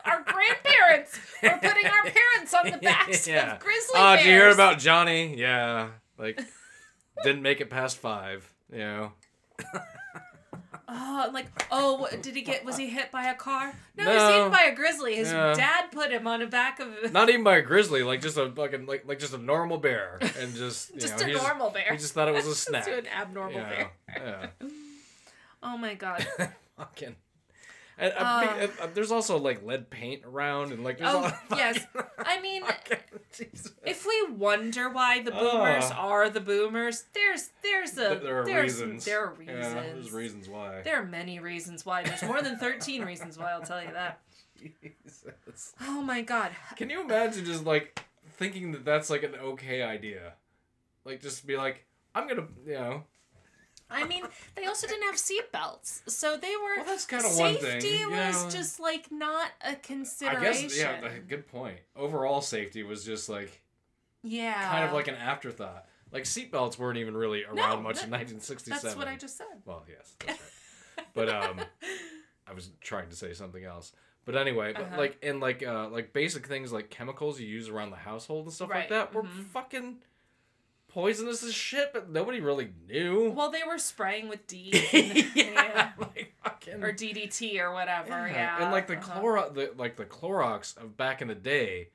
our grandparents were putting our parents on the backs Yeah. of grizzly Oh, bears. did you hear about Johnny? Yeah, like didn't make it past five. You know. Oh, I'm like, oh, did he get? Was he hit by a car? No, he No. was hit by a grizzly. His Yeah. dad put him on the back of Not even by a grizzly, like just a fucking like like just a normal bear, and just you just know, a he normal bear. He just thought it was a Just snack. an abnormal yeah, bear. yeah. Oh my god. Fucking. And, Uh. think, uh, there's also like lead paint around and like there's Oh, all yes. I mean, Fucking- if we wonder why the boomers Ah. are the boomers, there's there's a There- there are there's, reasons. There are reasons. Yeah, there's reasons why. There are many reasons why. There's more than 13 reasons why, I'll tell you that. Jesus. Oh my god. Can you imagine just like thinking that that's like an okay idea? Like just be like, I'm gonna, you know. I mean, they also didn't have seatbelts. So they were Well, that's kinda one safety thing, you was know. just like not a consideration. I guess yeah, good point. Overall safety was just like Yeah. kind of like an afterthought. Like seatbelts weren't even really around No, much that- in 1967. That's what I just said. Well, yes, that's right. but um, I was trying to say something else. But anyway, but Uh-huh. like in like uh like basic things like chemicals you use around the household and stuff like that were mhm. fucking poisonous as shit, but nobody really knew. Well, they were spraying with D yeah, like fucking or DDT or whatever. Yeah. And like the uh-huh. Clorox, the, like the Clorox of back in the day,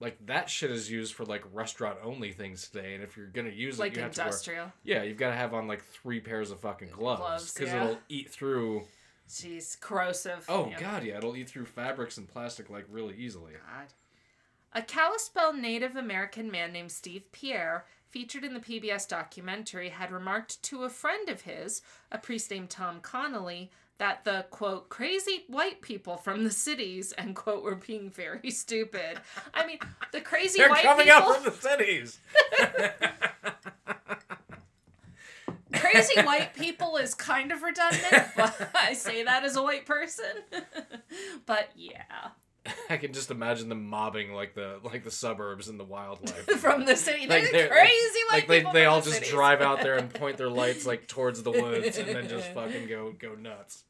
like that shit is used for like restaurant only things today. And if you're gonna use it, like you have to wear. industrial. Yeah, you've got to have on like three pairs of fucking gloves because yeah. it'll eat through. Jeez, corrosive. Oh Yep. god, yeah, it'll eat through fabrics and plastic like really easily. God. A Kalispel Native American man named Steve Pierre, featured in the PBS documentary, had remarked to a friend of his, a priest named Tom Connolly, that the quote crazy white people from the cities end quote were being very stupid. I mean, the crazy They're white coming people. up from the cities. crazy white people is kind of redundant, but I say that as a white person. but yeah, I can just imagine them mobbing like the like the suburbs and the wildlife from the city, they're Like, they're- crazy white like they, they all the just cities. drive out there and point their lights like towards the woods and then just fucking go go nuts.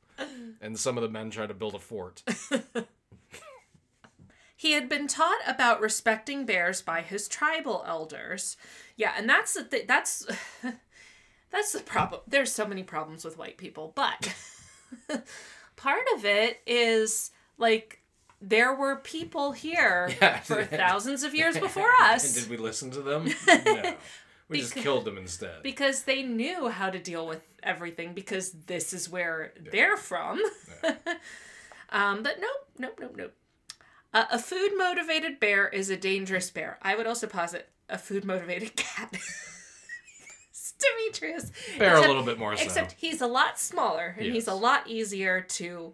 And some of the men try to build a fort. He had been taught about respecting bears by his tribal elders. Yeah, and that's the th- that's that's the problem. There's so many problems with white people, but part of it is like there were people here Yeah. for thousands of years before us. And did we listen to them? No. We just killed them instead. because they knew how to deal with everything because this is where they're from. um, but nope, nope, nope, nope. Uh, a food motivated bear is a dangerous bear. I would also posit a food motivated cat. Demetrius. Bear a little bit more so. Except he's a lot smaller and he's a lot easier to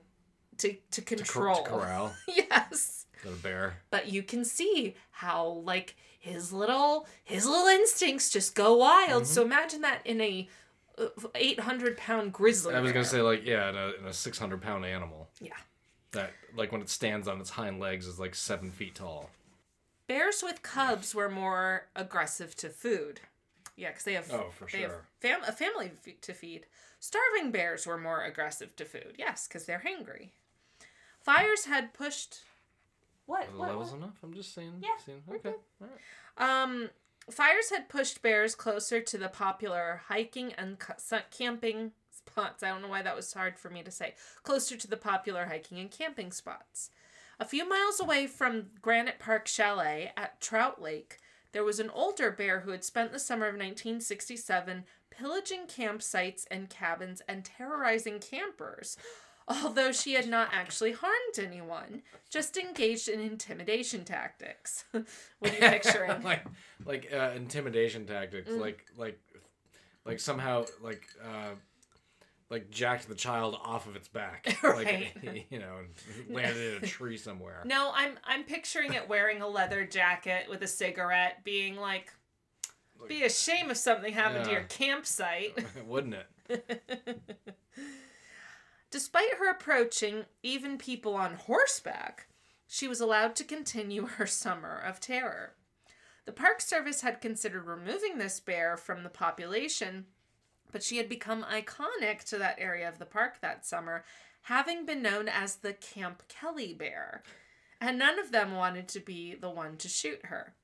to to to, cor- control. to corral yes. the bear. But you can see how like his little his little instincts just go wild. Mm-hmm. So imagine that in a uh, 800 pound grizzly. I was gonna say like yeah, in a, in a six hundred pound animal Yeah. that like when it stands on its hind legs is like seven feet tall. Bears with cubs were more aggressive to food. Yeah, because they have Oh, for they have sure. fam- a family to feed. Starving bears were more aggressive to food. Yes, because they're hungry. Fires had pushed. What? What, levels what? enough? I'm just saying. Yeah, saying okay. All right. Um, fires had pushed bears closer to the popular hiking and camping spots. I don't know why that was hard for me to say. Closer to the popular hiking and camping spots. A few miles away from Granite Park Chalet at Trout Lake, there was an older bear who had spent the summer of 1967 pillaging campsites and cabins and terrorizing campers. Although she had not actually harmed anyone, just engaged in intimidation tactics. what are you picturing? like like uh, intimidation tactics, Mm. like like like somehow like uh like jacked the child off of its back, Right. like you know, and landed in a tree somewhere. No, I'm I'm picturing it wearing a leather jacket with a cigarette, being like, be a shame if something happened to your campsite. Wouldn't it? Despite her approaching even people on horseback, she was allowed to continue her summer of terror. The Park Service had considered removing this bear from the population, but she had become iconic to that area of the park that summer, having been known as the Camp Kelly bear, and none of them wanted to be the one to shoot her.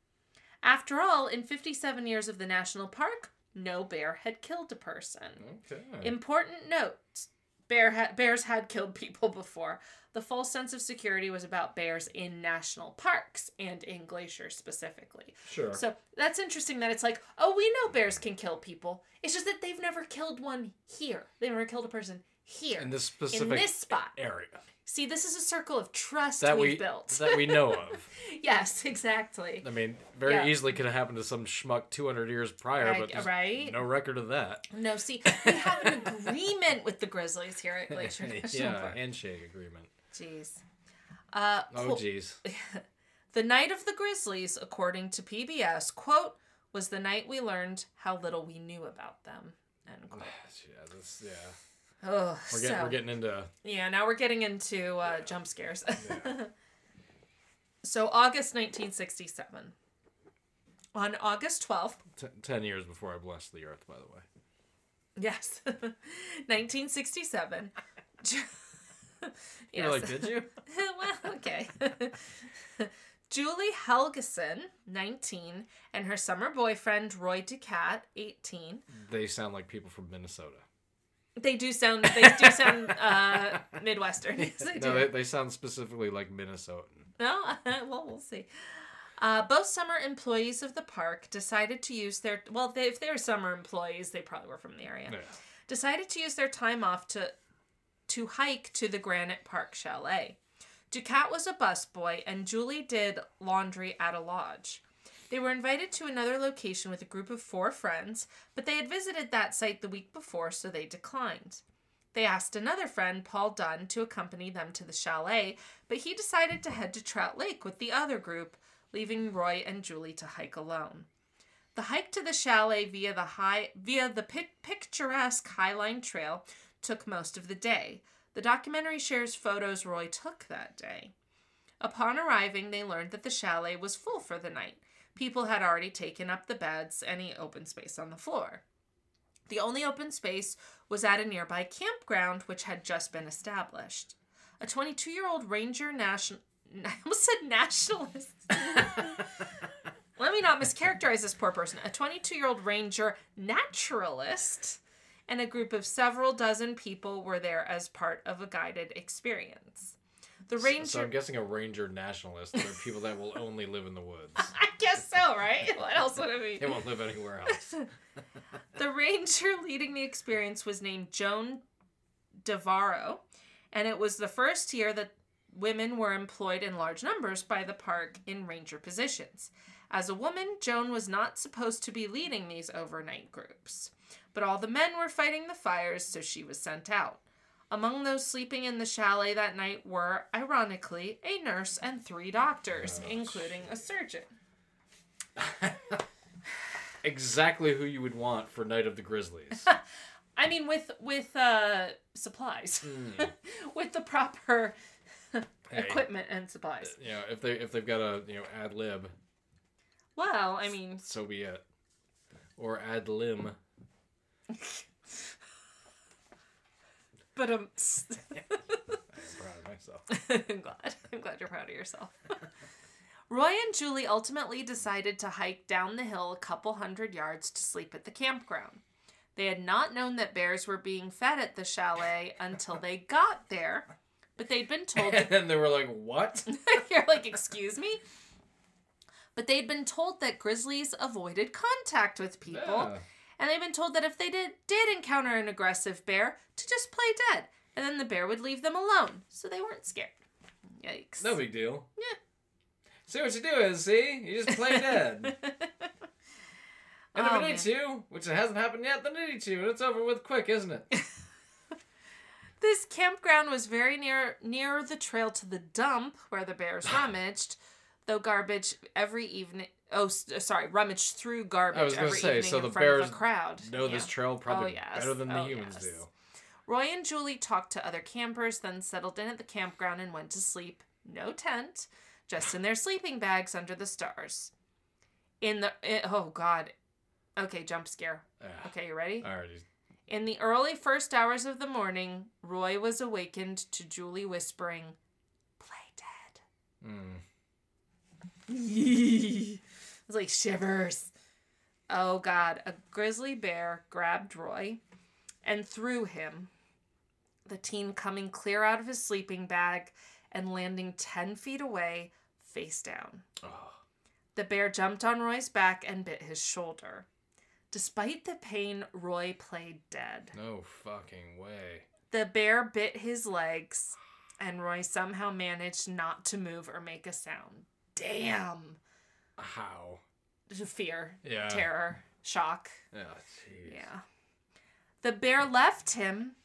After all, in 57 years of the national park, no bear had killed a person. Okay. Important note bear ha- bears had killed people before. The false sense of security was about bears in national parks and in glaciers specifically. Sure. So that's interesting that it's like, oh, we know bears can kill people. It's just that they've never killed one here. They've never killed a person here. in this in specific this spot. area See, this is a circle of trust that we've we built. that we know of. yes, exactly. I mean, very Yeah. easily could have happened to some schmuck 200 years prior, Right, but there's right? no record of that. No, see, we have an agreement with the Grizzlies here at Glacier National yeah, Park. handshake agreement. Jeez. Uh, Oh, jeez. The night of the Grizzlies, according to PBS, quote, was the night we learned how little we knew about them. End quote. Yeah, that's, yeah. Oh, We're getting, so, we're getting into yeah, now we're getting into uh, jump scares. so, August 1967. On August 12th, t- 10 years before I blessed the earth, by the way. yes, 1967. Ju- You're like, did you? well, okay. Julie Helgeson, 19, and her summer boyfriend Roy Ducat, 18. They sound like people from Minnesota. They do sound they do sound uh, Midwestern. Yes, they do. No, they, they sound specifically like Minnesotan. No, well, we'll see. Uh, both summer employees of the park decided to use their well, they, if they were summer employees, they probably were from the area. Yeah. Decided to use their time off to to hike to the Granite Park Chalet. Ducat was a busboy, and Julie did laundry at a lodge. They were invited to another location with a group of four friends, but they had visited that site the week before, so they declined. They asked another friend, Paul Dunn, to accompany them to the chalet, but he decided to head to Trout Lake with the other group, leaving Roy and Julie to hike alone. The hike to the chalet via the high via the pic- picturesque Highline Trail took most of the day. The documentary shares photos Roy took that day. Upon arriving, they learned that the chalet was full for the night. People had already taken up the beds, any open space on the floor. The only open space was at a nearby campground which had just been established. A 22 year old Ranger National. I almost said nationalist. Let me not mischaracterize this poor person. A 22 year old Ranger naturalist and a group of several dozen people were there as part of a guided experience. The ranger. So I'm guessing a ranger nationalist are people that will only live in the woods. I guess so, right? What else would it be? They won't live anywhere else. The ranger leading the experience was named Joan Devereaux, and it was the first year that women were employed in large numbers by the park in ranger positions. As a woman, Joan was not supposed to be leading these overnight groups. But all the men were fighting the fires, so she was sent out. Among those sleeping in the chalet that night were, ironically, a nurse and three doctors, including a surgeon. Exactly who you would want for Night of the Grizzlies. I mean, with with uh, supplies, with the proper Hey, equipment and supplies. You know, if they if they've got a you know ad lib, Well, I mean, so be it. Or ad lim. But um, I'm proud of myself. I'm glad. I'm glad you're proud of yourself. Roy and Julie ultimately decided to hike down the hill a couple hundred yards to sleep at the campground. They had not known that bears were being fed at the chalet until they got there, but they'd been told And then they were like, "What?" You're like, excuse me? But they'd been told that grizzlies avoided contact with people. Yeah. And they've been told that if they did did encounter an aggressive bear, to just play dead. And then the bear would leave them alone. So they weren't scared. Yikes. No big deal. Yeah. See what you do is, see? You just play dead. And if Oh, you need man. to, which it hasn't happened yet, then it need you, and it's over with quick, isn't it? This campground was very near near the trail to the dump where the bears rummaged, though garbage every evening. Oh, sorry, rummage through garbage I was gonna every say, evening so in the front of bears the crowd. Know Yeah. this trail probably Oh, yes. better than the Oh, humans yes. do. Roy and Julie talked to other campers, then settled in at the campground and went to sleep. No tent, just in their sleeping bags under the stars. In the oh god, okay, jump scare. Ugh, Okay, you ready? Alrighty. In the early first hours of the morning, Roy was awakened to Julie whispering, "Play dead." Mm. it's like shivers. Oh god, a grizzly bear grabbed Roy and threw him. The teen coming clear out of his sleeping bag and landing 10 feet away, face down. Oh. The bear jumped on Roy's back and bit his shoulder. Despite the pain, Roy played dead. No fucking way. The bear bit his legs, and Roy somehow managed not to move or make a sound. Damn. How? Fear, Yeah. terror, shock. Jeez. Yeah. The bear left him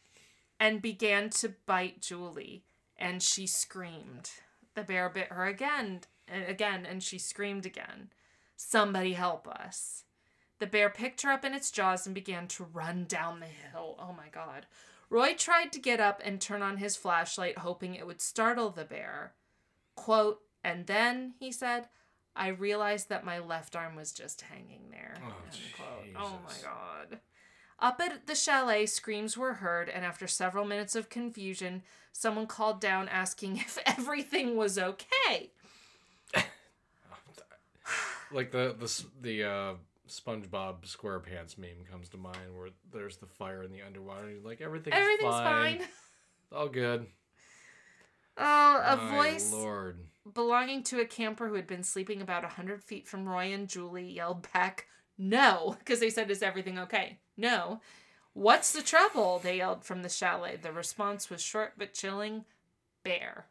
and began to bite Julie, and she screamed. The bear bit her again and again, and she screamed again. Somebody help us. The bear picked her up in its jaws and began to run down the hill. Oh my god. Roy tried to get up and turn on his flashlight, hoping it would startle the bear. Quote, and then, he said, I realized that my left arm was just hanging there. Oh. Oh my god. Up at the chalet, screams were heard, and after several minutes of confusion, someone called down asking if everything was okay. Like the the the uh, SpongeBob SquarePants meme comes to mind, where there's the fire in the underwater. And he's like, everything's, Everything's fine. fine. All good. Oh, a My voice Lord. Belonging to a camper who had been sleeping about a 100 feet from Roy and Julie yelled back, No, because they said, Is everything okay? No. What's the trouble? They yelled from the chalet. The response was short but chilling Bear.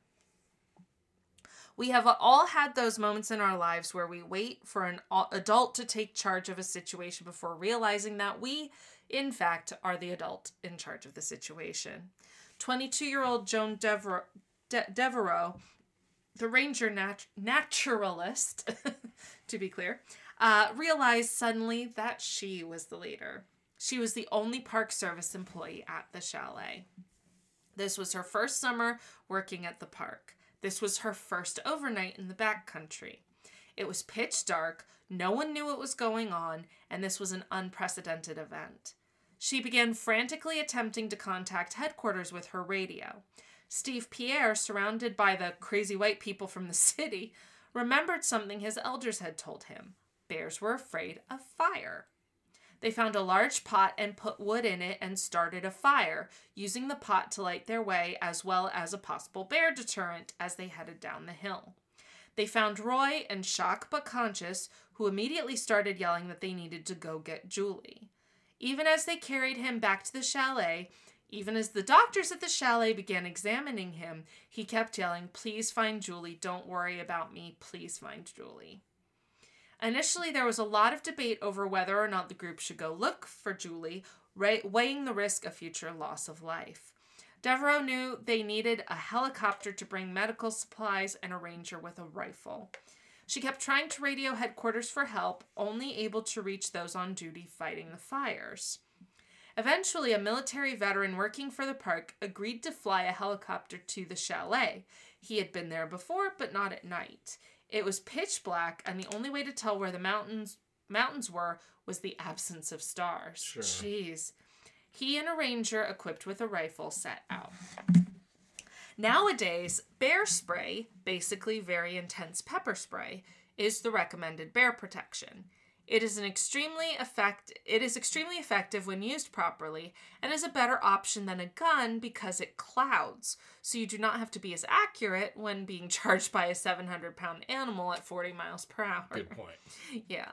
We have all had those moments in our lives where we wait for an adult to take charge of a situation before realizing that we, in fact, are the adult in charge of the situation. 22 year old Joan Dever- De- Devereaux the ranger nat- naturalist, to be clear, uh, realized suddenly that she was the leader. She was the only Park Service employee at the chalet. This was her first summer working at the park. This was her first overnight in the backcountry. It was pitch dark, no one knew what was going on, and this was an unprecedented event. She began frantically attempting to contact headquarters with her radio. Steve Pierre, surrounded by the crazy white people from the city, remembered something his elders had told him bears were afraid of fire. They found a large pot and put wood in it and started a fire, using the pot to light their way as well as a possible bear deterrent as they headed down the hill. They found Roy in shock but conscious, who immediately started yelling that they needed to go get Julie. Even as they carried him back to the chalet, Even as the doctors at the chalet began examining him, he kept yelling, Please find Julie. Don't worry about me. Please find Julie. Initially, there was a lot of debate over whether or not the group should go look for Julie, weighing the risk of future loss of life. Devereaux knew they needed a helicopter to bring medical supplies and a ranger with a rifle. She kept trying to radio headquarters for help, only able to reach those on duty fighting the fires. Eventually, a military veteran working for the park agreed to fly a helicopter to the chalet. He had been there before, but not at night. It was pitch black, and the only way to tell where the mountains mountains were was the absence of stars. Sure. Jeez. He and a ranger equipped with a rifle set out. Nowadays, bear spray, basically very intense pepper spray, is the recommended bear protection. It is an extremely effect it is extremely effective when used properly and is a better option than a gun because it clouds, so you do not have to be as accurate when being charged by a 700 pound animal at 40 miles per hour. Good point. Yeah.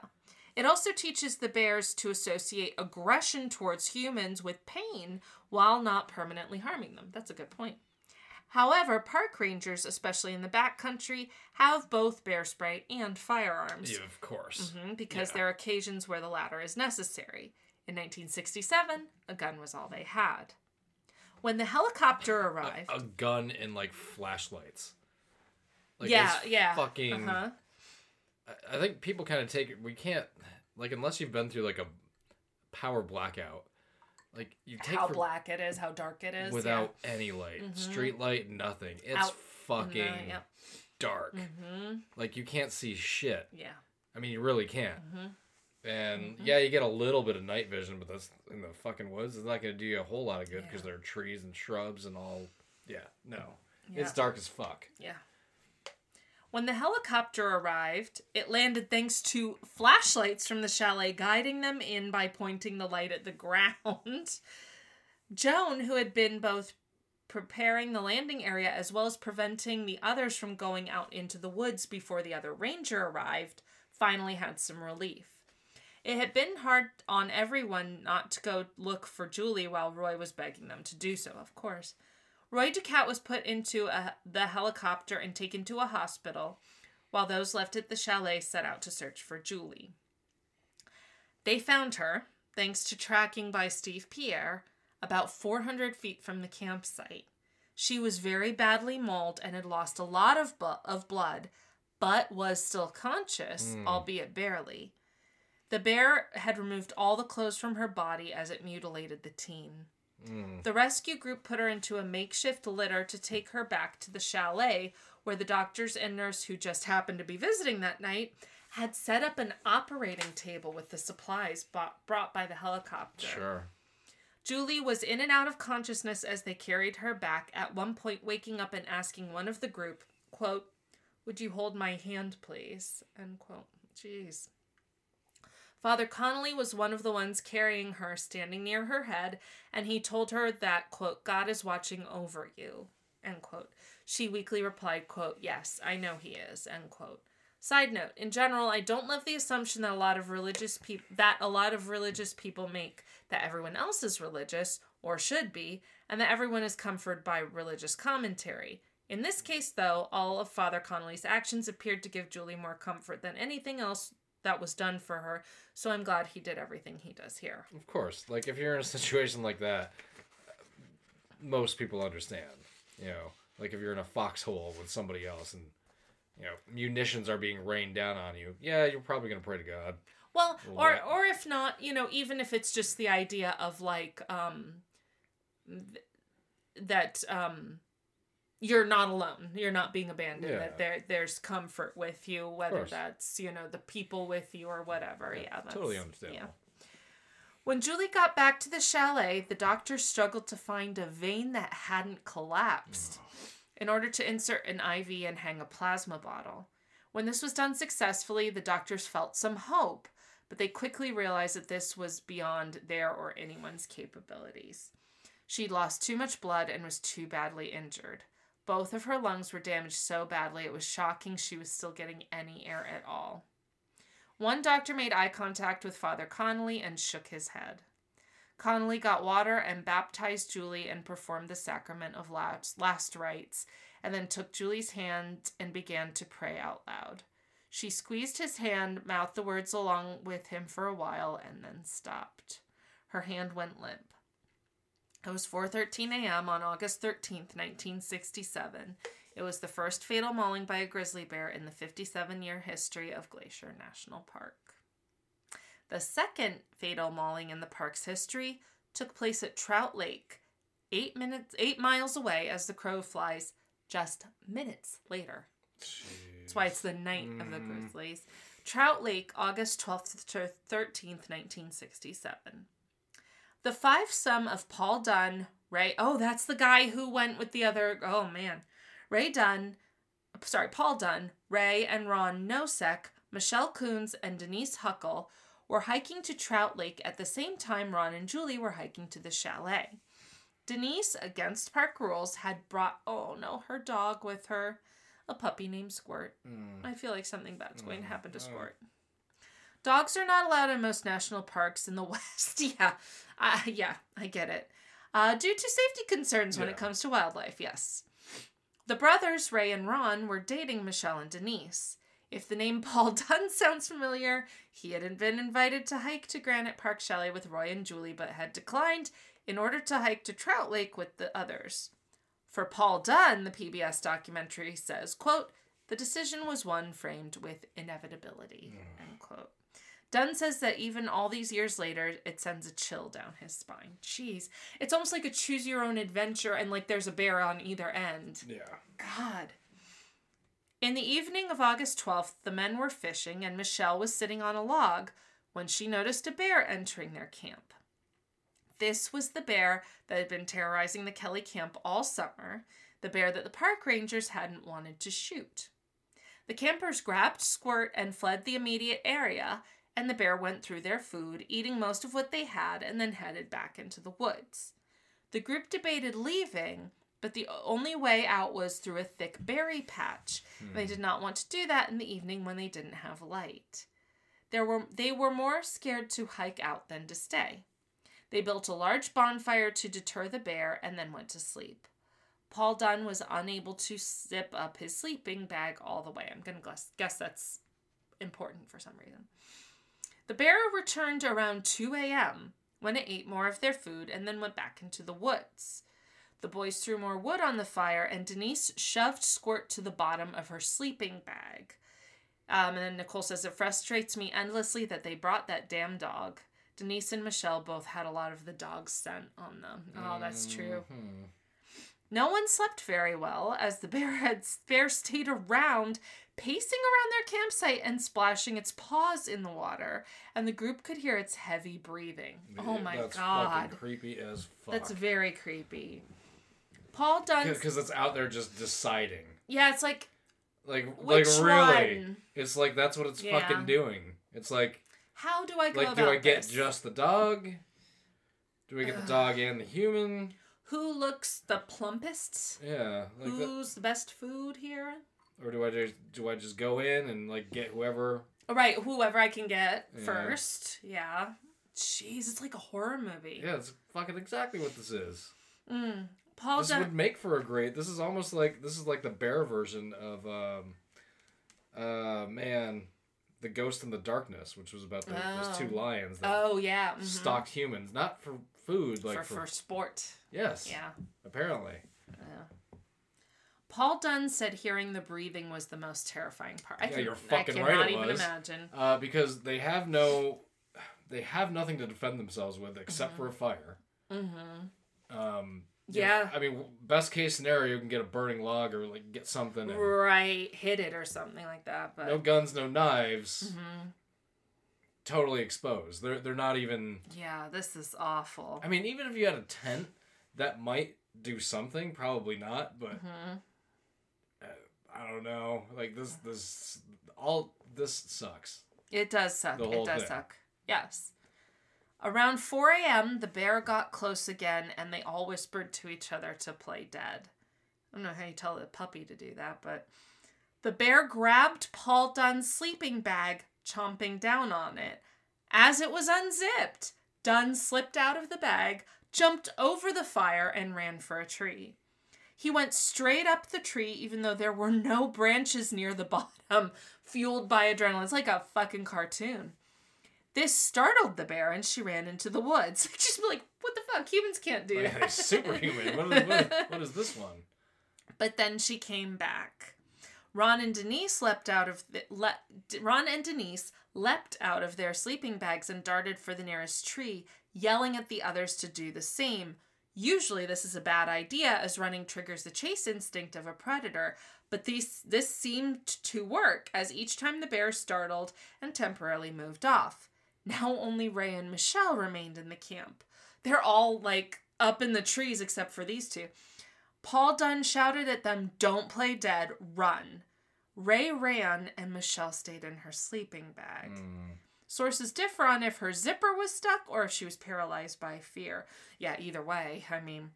It also teaches the bears to associate aggression towards humans with pain while not permanently harming them. That's a good point. However, park rangers, especially in the backcountry, have both bear spray and firearms. Yeah, of course. Mhm, because Yeah. there are occasions where the latter is necessary. In 1967, a gun was all they had. When the helicopter arrived, A gun and like flashlights. Like, yeah, yeah, Fucking. uh-huh. I- I think people kind of take it. We can't like unless you've been through like a power blackout. Like you take how black it is, how dark it is. without any light, Mhm. street light, nothing. It's Out fucking yeah. yep. dark. hmm Like you can't see shit. Yeah. I mean, you really can't. hmm And Mhm. yeah, you get a little bit of night vision, but that's in the fucking woods. It's not going to do you a whole lot of good because Yeah. there are trees and shrubs and all. Yeah, no, Yeah. it's dark as fuck. Yeah. When the helicopter arrived, it landed thanks to flashlights from the chalet guiding them in by pointing the light at the ground. Joan, who had been both preparing the landing area as well as preventing the others from going out into the woods before the other ranger arrived, finally had some relief. It had been hard on everyone not to go look for Julie while Roy was begging them to do so, of course. Roy Ducat was put into a, the helicopter and taken to a hospital, while those left at the chalet set out to search for Julie. They found her, thanks to tracking by Steve Pierre, about 400 feet from the campsite. She was very badly mauled and had lost a lot of, bu- of blood, but was still conscious, Mm. albeit barely. The bear had removed all the clothes from her body as it mutilated the teen. Mm. The rescue group put her into a makeshift litter to take her back to the chalet, where the doctors and nurse who just happened to be visiting that night had set up an operating table with the supplies bought, brought by the helicopter. Sure. Julie was in and out of consciousness as they carried her back, at one point waking up and asking one of the group, quote, Would you hold my hand, please? End quote. Jeez. Father Connolly was one of the ones carrying her, standing near her head, and he told her that, quote, God is watching over you, end quote. She weakly replied, quote, Yes, I know he is, end quote. Side note, in general, I don't love the assumption that a lot of religious people that a lot of religious people make that everyone else is religious or should be, and that everyone is comforted by religious commentary. In this case, though, all of Father Connolly's actions appeared to give Julie more comfort than anything else that was done for her, so I'm glad he did everything he does here. Of course. Like if you're in a situation like that, most people understand. You know, like if you're in a foxhole with somebody else and you know munitions are being rained down on you. Yeah, you're probably gonna pray to God. Well, Well, or yeah. or if not, you know, even if it's just the idea of like um th- that um you're not alone. You're not being abandoned. Yeah. That there there's comfort with you, whether that's, you know, the people with you or whatever. Yeah, that's totally yeah. understandable. When Julie got back to the chalet, the doctor struggled to find a vein that hadn't collapsed in order to insert an IV and hang a plasma bottle. When this was done successfully, the doctors felt some hope, but they quickly realized that this was beyond their or anyone's capabilities. She'd lost too much blood and was too badly injured. Both of her lungs were damaged so badly it was shocking she was still getting any air at all. One doctor made eye contact with Father Connolly and shook his head. Connolly got water and baptized Julie and performed the sacrament of last, last rites, and then took Julie's hand and began to pray out loud. She squeezed his hand, mouthed the words along with him for a while, and then stopped. Her hand went limp. It was 4:13 a.m. on August 13th, 1967. It was the first fatal mauling by a grizzly bear in the 57-year history of Glacier National Park. The second fatal mauling in the park's history took place at Trout Lake, 8 minutes 8 miles away as the crow flies just minutes later. That's why it's the night of the mm. Grizzlies. Trout Lake, August 12th to 13th, 1967. The five sum of Paul Dunn, Ray. Oh, that's the guy who went with the other. Oh, man. Ray Dunn, sorry, Paul Dunn, Ray and Ron Nosek, Michelle Koons, and Denise Huckle were hiking to Trout Lake at the same time Ron and Julie were hiking to the chalet. Denise, against park rules, had brought, oh no, her dog with her, a puppy named Squirt. Mm. I feel like something bad's going to mm, happen to oh. Squirt. Dogs are not allowed in most national parks in the West. yeah, uh, yeah, I get it. Uh, due to safety concerns when it comes to wildlife, yes. The brothers, Ray and Ron, were dating Michelle and Denise. If the name Paul Dunn sounds familiar, he had been invited to hike to Granite Park Chalet with Roy and Julie, but had declined in order to hike to Trout Lake with the others. For Paul Dunn, the PBS documentary says, quote, the decision was one framed with inevitability, mm. end quote. Dunn says that even all these years later, it sends a chill down his spine. Jeez. It's almost like a choose your own adventure and like there's a bear on either end. Yeah. God. In the evening of August 12th, the men were fishing and Michelle was sitting on a log when she noticed a bear entering their camp. This was the bear that had been terrorizing the Kelly camp all summer, the bear that the park rangers hadn't wanted to shoot. The campers grabbed Squirt and fled the immediate area, and the bear went through their food, eating most of what they had, and then headed back into the woods. The group debated leaving, but the only way out was through a thick berry patch. Hmm. They did not want to do that in the evening when they didn't have light. There were they were more scared to hike out than to stay. They built a large bonfire to deter the bear and then went to sleep. Paul Dunn was unable to zip up his sleeping bag all the way. I'm going to guess, guess that's important for some reason. The bear returned around 2 a.m. when it ate more of their food and then went back into the woods. The boys threw more wood on the fire, and Denise shoved Squirt to the bottom of her sleeping bag. Um, and then Nicole says, It frustrates me endlessly that they brought that damn dog. Denise and Michelle both had a lot of the dog's scent on them. Oh, that's true. Mhm. No one slept very well as the bear had bear stayed around, pacing around their campsite and splashing its paws in the water, and the group could hear its heavy breathing. Oh my That's god. fucking creepy as fuck. That's very creepy. Paul Dunn. because it's out there just deciding. Yeah, it's like Like which like really. one? It's like that's what it's Yeah. fucking doing. It's like How do I go like do I get this? just the dog? Do I get the dog and the human? Who looks the plumpest? Yeah, like Who's the best food here? or do I just do I just go in and like get whoever? All right, whoever I can get Yeah. first. Yeah. Jeez, it's like a horror movie. Yeah, it's fucking exactly what this is. Mm. Paul this would make for a great. This is almost like this is like the bear version of um, uh man, the Ghost in the Darkness, which was about the, those two Oh. lions that Oh yeah. mhm. stalked humans, not for food, like for, for, for sport. yes, Yeah. apparently. Yeah. Paul Dunn said hearing the breathing was the most terrifying part. I Yeah, can, you're I fucking cannot right it even was. imagine. Uh, because they have no, they have nothing to defend themselves with except for a fire. Mm-hmm. Um, Yeah. know, I mean, best case scenario, you can get a burning log or like get something. And Right, hit it or something like that. But no guns, no knives. Mhm. Totally exposed. They're they're not even. yeah, this is awful. I mean, even if you had a tent, that might do something. Probably not, but hmm I don't know. Like this, this all this sucks. It does suck. It does thing. suck. Yes. Around 4 a.m., the bear got close again and they all whispered to each other to play dead. I don't know how you tell a puppy to do that, but the bear grabbed Paul Dunn's sleeping bag, chomping down on it. As it was unzipped, Dunn slipped out of the bag, jumped over the fire, and ran for a tree. He went straight up the tree, even though there were no branches near the bottom, fueled by adrenaline. It's like a fucking cartoon. This startled the bear, and she ran into the woods. She's like, "What the fuck? Humans can't do Like, that." superhuman. What is, what, what is this one? But then she came back. Ron and Denise leapt out of the, le, Ron and Denise leapt out of their sleeping bags and darted for the nearest tree, yelling at the others to do the same. Usually this is a bad idea as running triggers the chase instinct of a predator, but these, this seemed to work as each time the bear startled and temporarily moved off. Now only Ray and Michelle remained in the camp. They're all like up in the trees except for these two. Paul Dunn shouted at them, Don't play dead, run. Ray ran and Michelle stayed in her sleeping bag. Mm. Sources differ on if her zipper was stuck or if she was paralyzed by fear. Yeah, either way, I mean.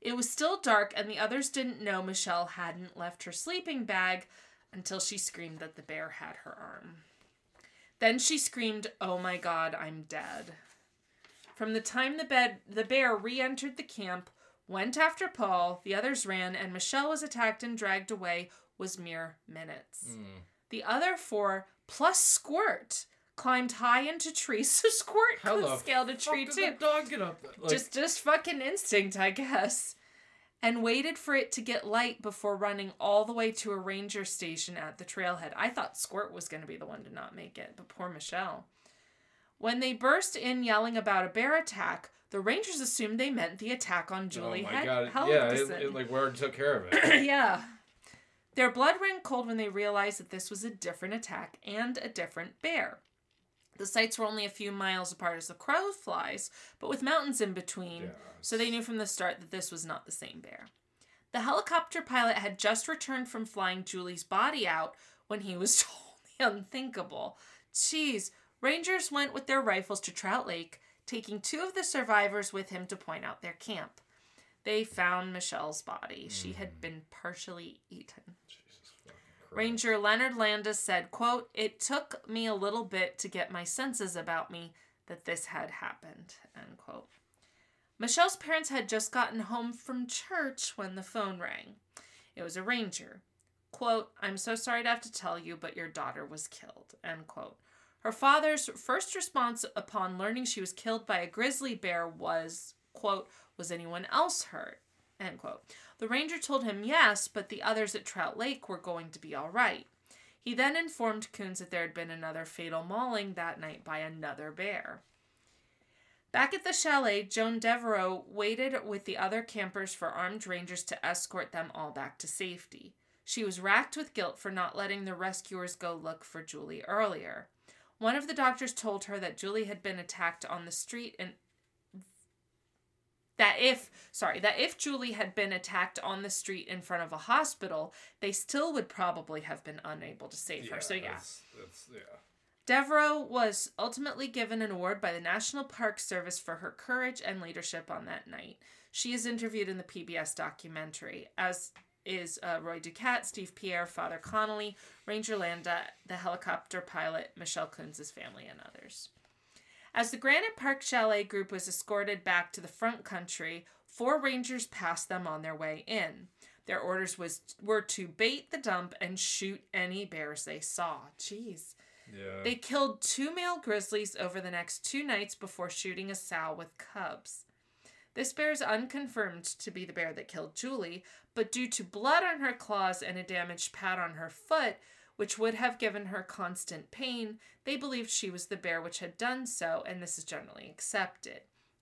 It was still dark and the others didn't know Michelle hadn't left her sleeping bag until she screamed that the bear had her arm. Then she screamed, "Oh my god, I'm dead." From the time the bed the bear re-entered the camp, went after Paul, the others ran, and Michelle was attacked and dragged away was mere minutes. Mm. The other four, plus Squirt, climbed high into trees, so Squirt could the scaled a tree too. that dog get up? Like, just just fucking instinct, I guess. And waited for it to get light before running all the way to a ranger station at the trailhead. I thought Squirt was going to be the one to not make it, but poor Michelle. When they burst in yelling about a bear attack, the rangers assumed they meant the attack on oh Julie my Hel- god! Yeah, it, it, like we already took care of it. yeah. Their blood ran cold when they realized that this was a different attack and a different bear. The sites were only a few miles apart as the crow flies, but with mountains in between, Yeah, so they knew from the start that this was not the same bear. The helicopter pilot had just returned from flying Julie's body out when he was totally unthinkable. Jeez, Rangers went with their rifles to Trout Lake, taking two of the survivors with him to point out their camp. They found Michelle's body. She had been partially eaten. Ranger Leonard Landa said, quote, It took me a little bit to get my senses about me that this had happened, end quote. Michelle's parents had just gotten home from church when the phone rang. It was a ranger. Quote, I'm so sorry to have to tell you, but your daughter was killed, end quote. Her father's first response upon learning she was killed by a grizzly bear was, quote, was anyone else hurt? End quote. The ranger told him yes, but the others at Trout Lake were going to be all right. He then informed Koons that there had been another fatal mauling that night by another bear. Back at the chalet, Joan Devereaux waited with the other campers for armed rangers to escort them all back to safety. She was racked with guilt for not letting the rescuers go look for Julie earlier. One of the doctors told her that Julie had been attacked on the street and that if sorry that if julie had been attacked on the street in front of a hospital they still would probably have been unable to save her. So yeah That's, that's, yeah. devereaux was ultimately given an award by the national park service for her courage and leadership on that night. She is interviewed in the pbs documentary as is uh, roy ducat steve pierre father connolly ranger landa the helicopter pilot michelle koons' family and others as the Granite Park Chalet group was escorted back to the front country, four rangers passed them on their way in. Their orders was were to bait the dump and shoot any bears they saw. Jeez. Yeah. They killed two male grizzlies over the next two nights before shooting a sow with cubs. This bear is unconfirmed to be the bear that killed Julie, but due to blood on her claws and a damaged pad on her foot, which would have given her constant pain, they believed she was the bear which had done so, and this is generally accepted.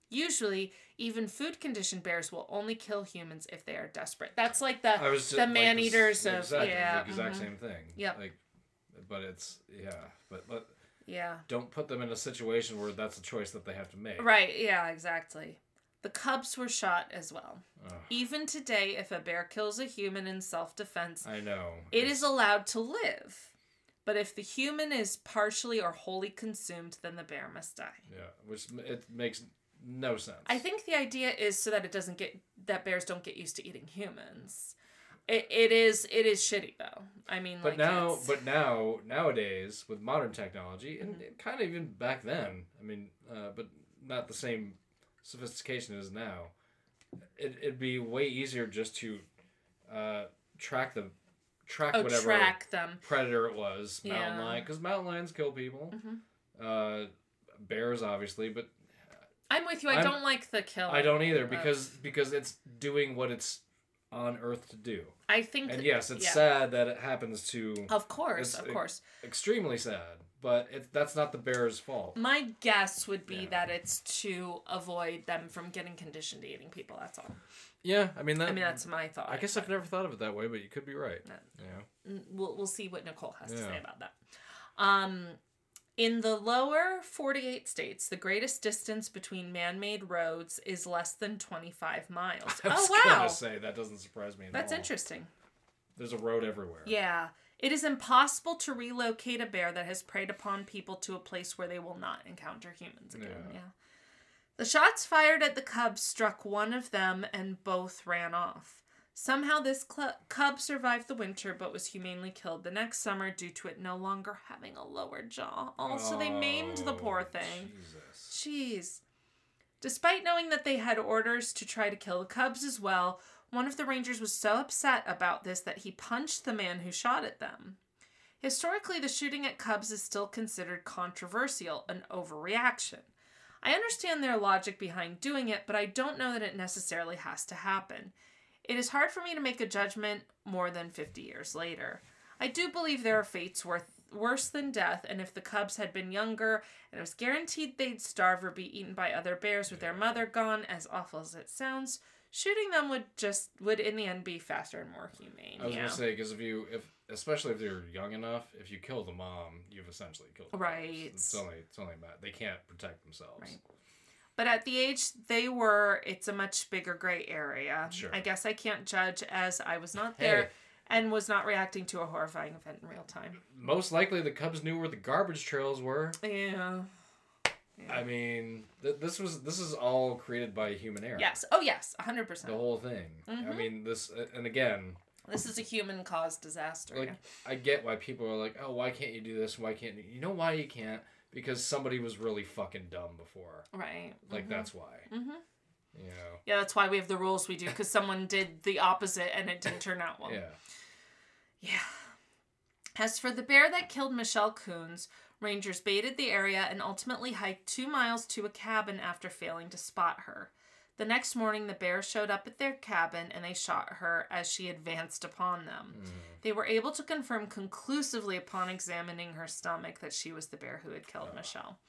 Usually, even food conditioned bears will only kill humans if they are desperate. That's like the was the like, man eaters of exactly, yeah, the exact mhm, same thing. Yeah, Like, but it's yeah, but but yeah. don't put them in a situation where that's a choice that they have to make. Right, yeah, exactly. The cubs were shot as well. Ugh, Even today, if a bear kills a human in self defense, I know. it It's- is allowed to live. But if the human is partially or wholly consumed, then the bear must die. Yeah, which it makes no sense. I think the idea is so that it doesn't get that bears don't get used to eating humans. It, it is it is shitty though. I mean, But like now, it's- but now, nowadays with modern technology, and Mhm. kind of even back then, I mean, uh, but not the same sophistication is now. It, it'd be way easier just to uh, track the track Oh, whatever track them. predator it was, mountain Yeah. lion, because mountain lions kill people. Mhm. Uh, bears, obviously, but I'm with you. I I'm- don't like the kill. I don't either because because it's doing what it's on Earth to do. I think. And yes, it's yeah. sad that it happens to Of course, of course. extremely sad, but it, that's not the bear's fault. My guess would be Yeah. that it's to avoid them from getting conditioned to eating people. That's all. Yeah, I mean that. I mean, that's my thought. I guess I've never thought of it that way, but you could be right. No. Yeah. Mm, we'll we'll see what Nicole has to say about that. Um, in the lower 48 states, the greatest distance between man-made roads is less than 25 miles. I was oh wow, say that doesn't surprise me. At that's all. interesting. There's a road everywhere. Yeah. It is impossible to relocate a bear that has preyed upon people to a place where they will not encounter humans again. Yeah. Yeah. The shots fired at the cubs struck one of them and both ran off. Somehow this cl- cub survived the winter but was humanely killed the next summer due to it no longer having a lower jaw. Also, they maimed the oh, poor Oh, thing. Jesus. Jeez. Despite knowing that they had orders to try to kill the cubs as well, one of the rangers was so upset about this that he punched the man who shot at them. Historically, the shooting at cubs is still considered controversial, an overreaction. I understand their logic behind doing it, but I don't know that it necessarily has to happen. It is hard for me to make a judgment more than 50 years later. I do believe there are fates worth, worse than death, and if the cubs had been younger and it was guaranteed they'd starve or be eaten by other bears with their mother gone, as awful as it sounds, shooting them would just would in the end be faster and more humane. I was gonna say because if you if especially if they're young enough, if you kill the mom, you've essentially killed. The Right. cubs. It's only it's only bad. They can't protect themselves. Right. But at the age they were, it's a much bigger gray area. Sure. I guess I can't judge as I was not Hey. there and was not reacting to a horrifying event in real time. Most likely, the Cubs knew where the garbage trails were. Yeah. I mean, th- this was this is all created by human error. Yes. Oh, yes. 100%. The whole thing. I Mhm. mean, this and again, This is a human caused disaster. like I get why people are like, oh, why can't you do this? Why can't you? You know why you can't? Because somebody was really fucking dumb before. right. Like that's why. hmm You know. Yeah, that's why we have the rules we do because someone did the opposite and it didn't turn out well. Yeah. Yeah. As for the bear that killed Michelle Koons, rangers baited the area and ultimately hiked two miles to a cabin after failing to spot her. The next morning, the bear showed up at their cabin and they shot her as she advanced upon them. Mm. They were able to confirm conclusively upon examining her stomach that she was the bear who had killed Michelle.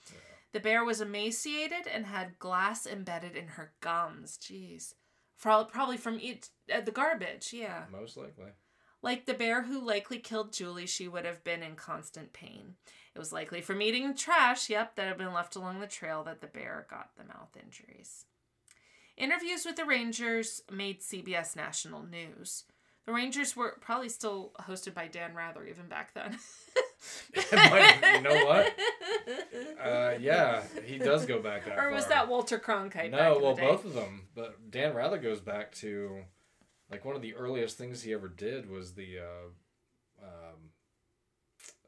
The bear was emaciated and had glass embedded in her gums. Jeez. Probably from eat, uh, the garbage, yeah. Most likely. Like the bear who likely killed Julie, she would have been in constant pain. It was likely from eating trash, yep, that had been left along the trail that the bear got the mouth injuries. Interviews with the Rangers made CBS national news. The Rangers were probably still hosted by Dan Rather even back then. You know what? Uh, yeah, he does go back that or was far. that Walter Cronkite? back No, well, both of them. But Dan Rather goes back to, like, one of the earliest things he ever did was the uh,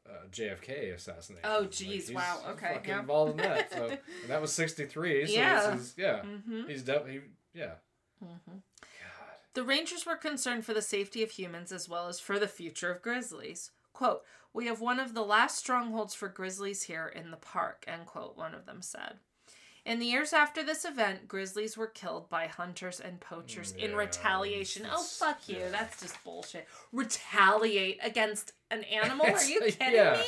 uh, JFK assassination. Oh, Like, geez, he's wow, okay, fucking yeah. involved in that. So and that was '63. So Yeah. this is yeah. Mm-hmm. He's definitely yeah. Mm-hmm. God. The Rangers were concerned for the safety of humans as well as for the future of grizzlies. Quote, We have one of the last strongholds for grizzlies here in the park, end quote, one of them said. In the years after this event, grizzlies were killed by hunters and poachers in Yeah, retaliation. Oh, fuck you. yeah. That's just bullshit. Retaliate against an animal? Are you kidding yeah. me?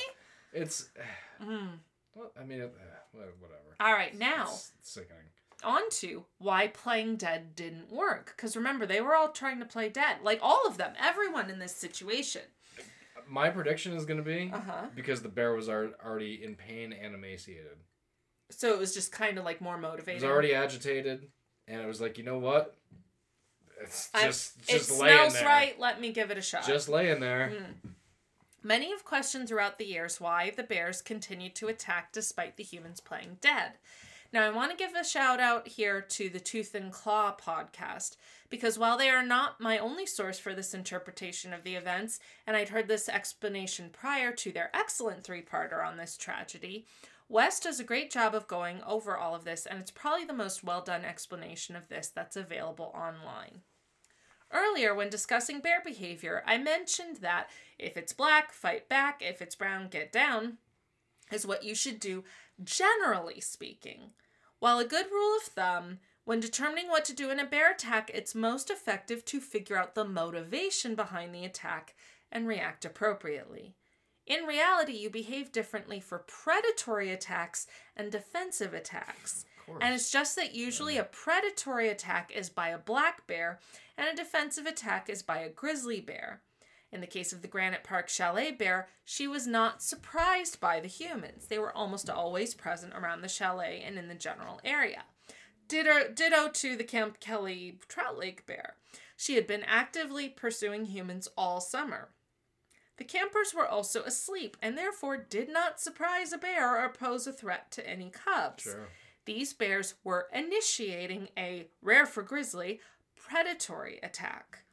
It's Mm. well, I mean, eh, whatever. All right, now. It's sickening. on to why playing dead didn't work. Because remember, they were all trying to play dead. Like all of them, everyone in this situation. My prediction is going to be Uh huh. because the bear was already in pain and emaciated. So it was just kind of like more It motivating. was already agitated, and it was like, you know what? It's I- just it just laying smells there. right. Let me give it a shot. Just laying there. Mm. Many have questioned throughout the years why the bears continued to attack despite the humans playing dead. Now, I want to give a shout out here to the Tooth and Claw podcast because while they are not my only source for this interpretation of the events, and I'd heard this explanation prior to their excellent three parter on this tragedy, West does a great job of going over all of this, and it's probably the most well done explanation of this that's available online. Earlier, when discussing bear behavior, I mentioned that if it's black, fight back, if it's brown, get down, is what you should do, generally speaking. While a good rule of thumb, when determining what to do in a bear attack, it's most effective to figure out the motivation behind the attack and react appropriately. In reality, you behave differently for predatory attacks and defensive attacks. And it's just that usually a predatory attack is by a black bear and a defensive attack is by a grizzly bear. In the case of the Granite Park Chalet bear, she was not surprised by the humans. They were almost always present around the chalet and in the general area. Ditto, ditto to the Camp Kelly Trout Lake bear. She had been actively pursuing humans all summer. The campers were also asleep and therefore did not surprise a bear or pose a threat to any cubs. Sure. These bears were initiating a, rare for grizzly, predatory attack.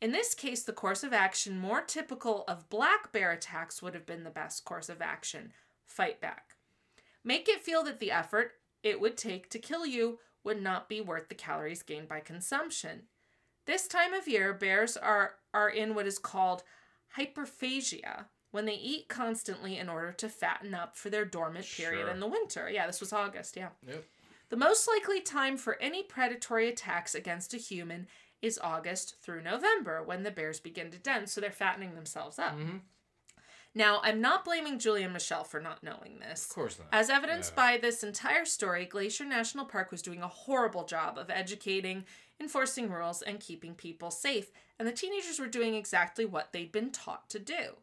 In this case, the course of action more typical of black bear attacks would have been the best course of action fight back. Make it feel that the effort it would take to kill you would not be worth the calories gained by consumption. This time of year, bears are, are in what is called hyperphagia, when they eat constantly in order to fatten up for their dormant period Sure. in the winter. Yeah, this was August, yeah. Yep. The most likely time for any predatory attacks against a human is August through November when the bears begin to den, so they're fattening themselves up. Mhm. Now, I'm not blaming Julie and Michelle for not knowing this. Of course not. As evidenced Yeah. by this entire story, Glacier National Park was doing a horrible job of educating, enforcing rules, and keeping people safe, and the teenagers were doing exactly what they'd been taught to do.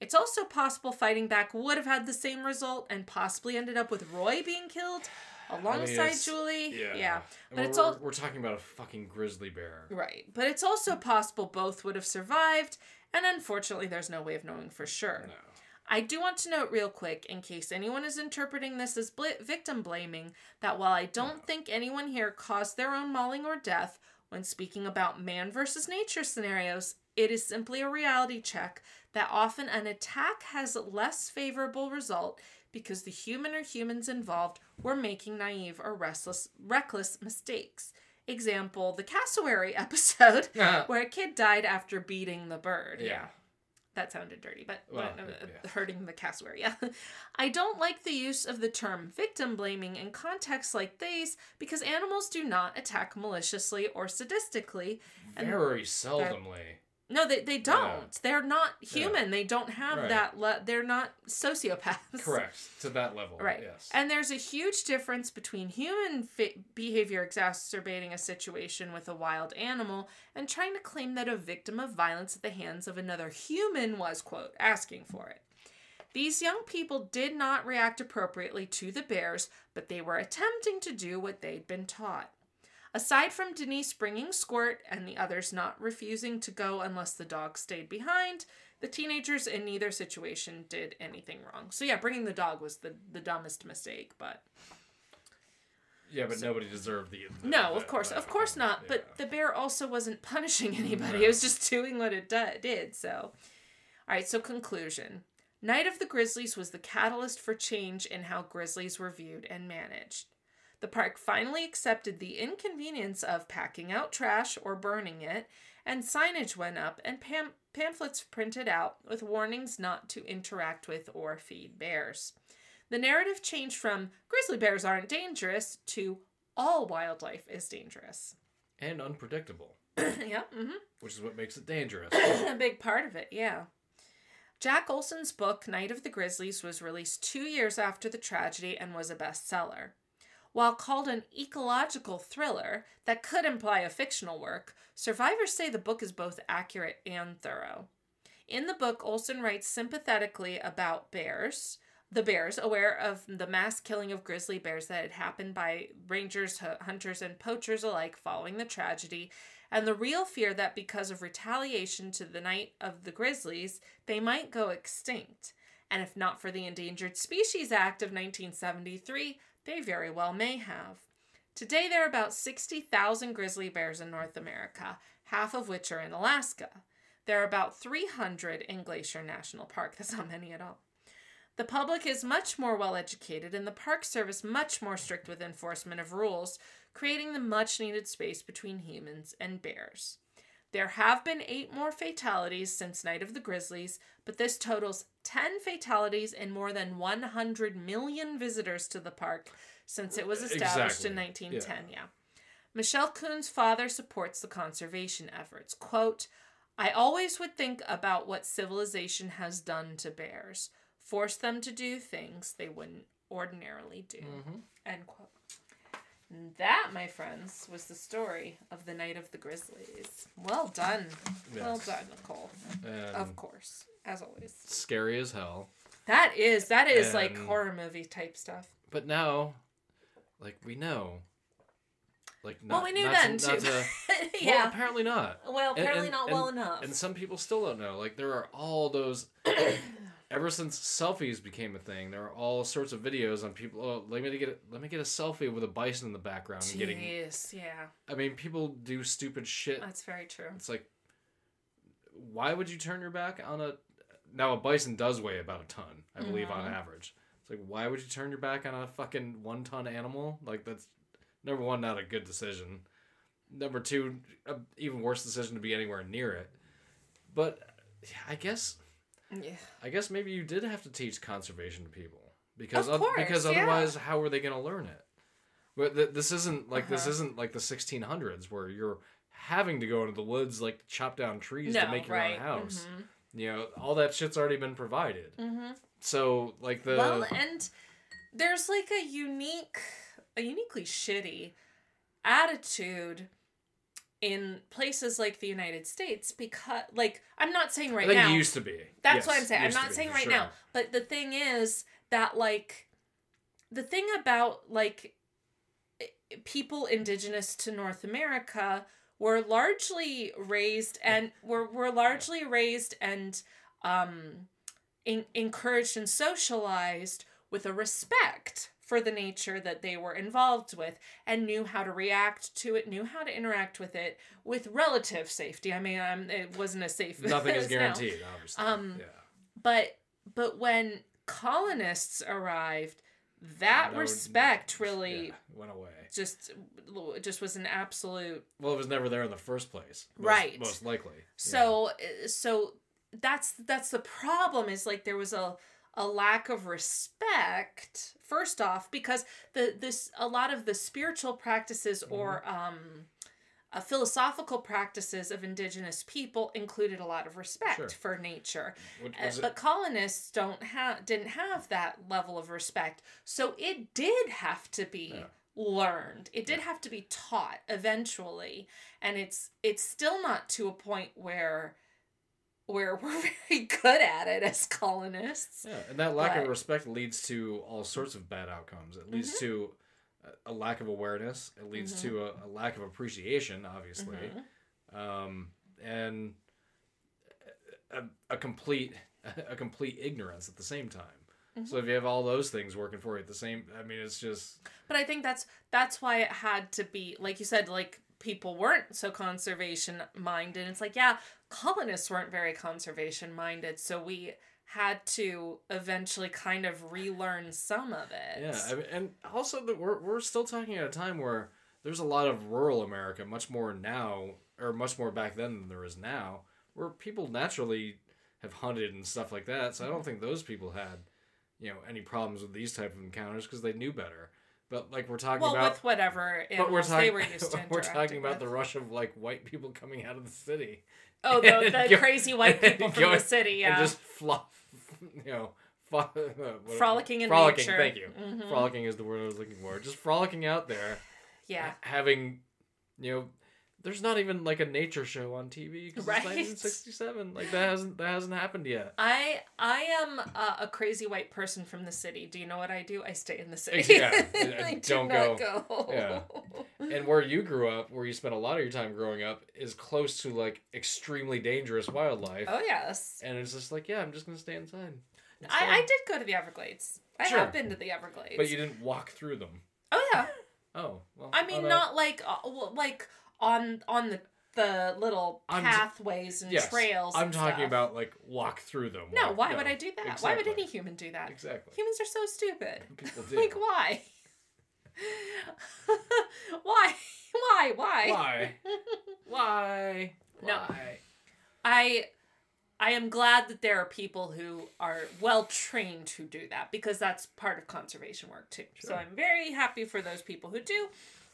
It's also possible fighting back would have had the same result and possibly ended up with Roy being killed alongside it's- Julie. Yeah. yeah. But it's all we're talking about a fucking grizzly bear. Right. But it's also possible both would have survived, and unfortunately, there's no way of knowing for sure. No. I do want to note real quick, in case anyone is interpreting this as bl- victim blaming, that while I don't think anyone here caused their own mauling or death when speaking about man versus nature scenarios, it is simply a reality check that often an attack has a less favorable result because the human or humans involved were making naive or restless, reckless mistakes. Example, the cassowary episode uh-huh. where a kid died after beating the bird. Yeah. That sounded dirty, but Well, uh, yeah. hurting the cassowary. Yeah. I don't like the use of the term victim blaming in contexts like these because animals do not attack maliciously or sadistically. And Very seldomly. No, they, they don't. They're not human. They don't have Right. that. Le- they're not sociopaths. Correct. To that level. Right. Yes. And there's a huge difference between human fi- behavior exacerbating a situation with a wild animal and trying to claim that a victim of violence at the hands of another human was, quote, asking for it. These young people did not react appropriately to the bears, but they were attempting to do what they'd been taught. Aside from Denise bringing Squirt and the others not refusing to go unless the dog stayed behind, the teenagers in neither situation did anything wrong. So yeah, bringing the dog was the, the dumbest mistake, but yeah, but nobody deserved the. the- no, the- of course, the- of course not. yeah. But the bear also wasn't punishing mm, anybody; No. it was just doing what it do- did. So, all right. So conclusion: Night of the Grizzlies was the catalyst for change in how grizzlies were viewed and managed. The park finally accepted the inconvenience of packing out trash or burning it, and signage went up and pam- pamphlets printed out with warnings not to interact with or feed bears. The narrative changed from grizzly bears aren't dangerous to all wildlife is dangerous. and unpredictable, yeah, hmm which is what makes it dangerous. a big part of it, yeah. Jack Olsen's book, Night of the Grizzlies, was released two years after the tragedy and was a bestseller. While called an ecological thriller that could imply a fictional work, survivors say the book is both accurate and thorough. In the book, Olsen writes sympathetically about bears, the bears, aware of the mass killing of grizzly bears that had happened by rangers, hunters, and poachers alike following the tragedy, and the real fear that because of retaliation to the night of the grizzlies, they might go extinct. and if not for the Endangered Species Act of 1973, they very well may have. Today, there are about 60,000 grizzly bears in North America, half of which are in Alaska. There are about 300 in Glacier National Park. That's not many at all. The public is much more well educated, and the Park Service much more strict with enforcement of rules, creating the much needed space between humans and bears. There have been eight more fatalities since Night of the Grizzlies, but this totals 10 fatalities and more than 100 million visitors to the park since it was established in Exactly. 1910. Yeah. Michelle Koons' father supports the conservation efforts. Quote, I always would think about what civilization has done to bears, forced them to do things they wouldn't ordinarily do. Mm-hmm. End quote. And that, my friends, was the story of the Night of the Grizzlies. Well done. Well done, Nicole. And Of course, as always. scary as hell. That is that is like horror movie type stuff. But now, like we know, like not, well, we knew not then to, not too. to- Well, yeah. apparently not. Well, apparently and- not and- well enough. And some people still don't know. Like there are all those. ever since selfies became a thing, there are all sorts of videos on people. Oh, let me get a, let me get a selfie with a bison in the background and getting. Yeah, I mean, people do stupid shit. that's very true. It's like, why would you turn your back on a? Now a bison does weigh about a ton, I believe, on Mhm. average. It's like, why would you turn your back on a fucking one ton animal? Like that's number one, not a good decision. Number two, a even worse decision to be anywhere near it. But I guess, Yeah. I guess maybe you did have to teach conservation to people because Of oth- because course, yeah. otherwise, how were they going to learn it? But th- this isn't like this Uh-huh. isn't like the 1600s where you're having to go into the woods like chop down trees No, to make your right. own house. Mhm. You know, all that shit's already been provided. Mm-hmm. So like the well, and there's like a unique, a uniquely shitty attitude in places like the United States because, like, I'm not saying right now. it used to be. That's Yes, what I'm saying. I'm not be, saying right sure. now. But the thing is that like the thing about like people indigenous to North America were largely raised and were were largely raised and um in, encouraged and socialized with a respect for the nature that they were involved with and knew how to react to it, knew how to interact with it with relative safety. I mean, um, it wasn't as safe. Nothing is as now. guaranteed, obviously. Um, yeah. But but when colonists arrived, that No, respect really yeah, went away. just just was an absolute Well, it was never there in the first place. Most, Right. Most likely. So uh, so that's that's the problem is like there was a a lack of respect first off because the this a lot of the spiritual practices or Mm-hmm. um uh, philosophical practices of indigenous people included a lot of respect Sure. for nature Uh, but colonists don't have didn't have that level of respect so it did have to be Yeah. learned it did have to be taught eventually and it's it's still not to a point where where we're very good at it as colonists Yeah, and that lack But- of respect leads to all sorts of bad outcomes. It leads Mm-hmm. to a- lack of awareness. It leads to a, a lack of appreciation, obviously, Mhm. um, and a, a complete a complete ignorance at the same time. Mm-hmm. So if you have all those things working for you at the same, I mean, it's just but i think that's that's why it had to be like you said like people weren't so conservation minded it's like yeah colonists weren't very conservation minded so we had to eventually kind of relearn some of it yeah. I mean, and also that we're we're still talking at a time where there's a lot of rural America, much more now or much more back then than there is now, where people naturally have hunted and stuff like that. So I don't mm-hmm. think those people had, you know, any problems with these type of encounters because they knew better. But like we're talking about well about, with whatever but we're talking, they were used to we're talking about with. the rush of like white people coming out of the city. Oh the, the go- crazy white people from the city yeah and just fluff, you know, uh, Frolicking in frolicking, nature. Thank you. Mhm. Frolicking is the word I was looking for. Just frolicking out there, yeah having, you know, there's not even like a nature show on TV because Right. it's 1967. Like that hasn't that hasn't happened yet. I I am a, a crazy white person from the city. Do you know what I do? I stay in the city. Yeah, I I don't do not go. Yeah. And where you grew up, where you spent a lot of your time growing up, is close to like extremely dangerous wildlife. Oh yes. And it's just like, yeah, I'm just gonna stay inside. I. I did go to the Everglades. I Sure. have been to the Everglades. But you didn't walk through them. oh yeah. Oh, well. I mean, not like uh, well, like on on the the little I'm pathways and yes, trails. I'm and talking stuff. about like walk through them. No, walk- why would I do that? Why would any human do that? Exactly. Humans are so stupid. People do. like why? why? Why? Why? Why? Why? No. Why? I I am glad that there are people who are well trained who do that because that's part of conservation work too. So I'm very happy for those people who do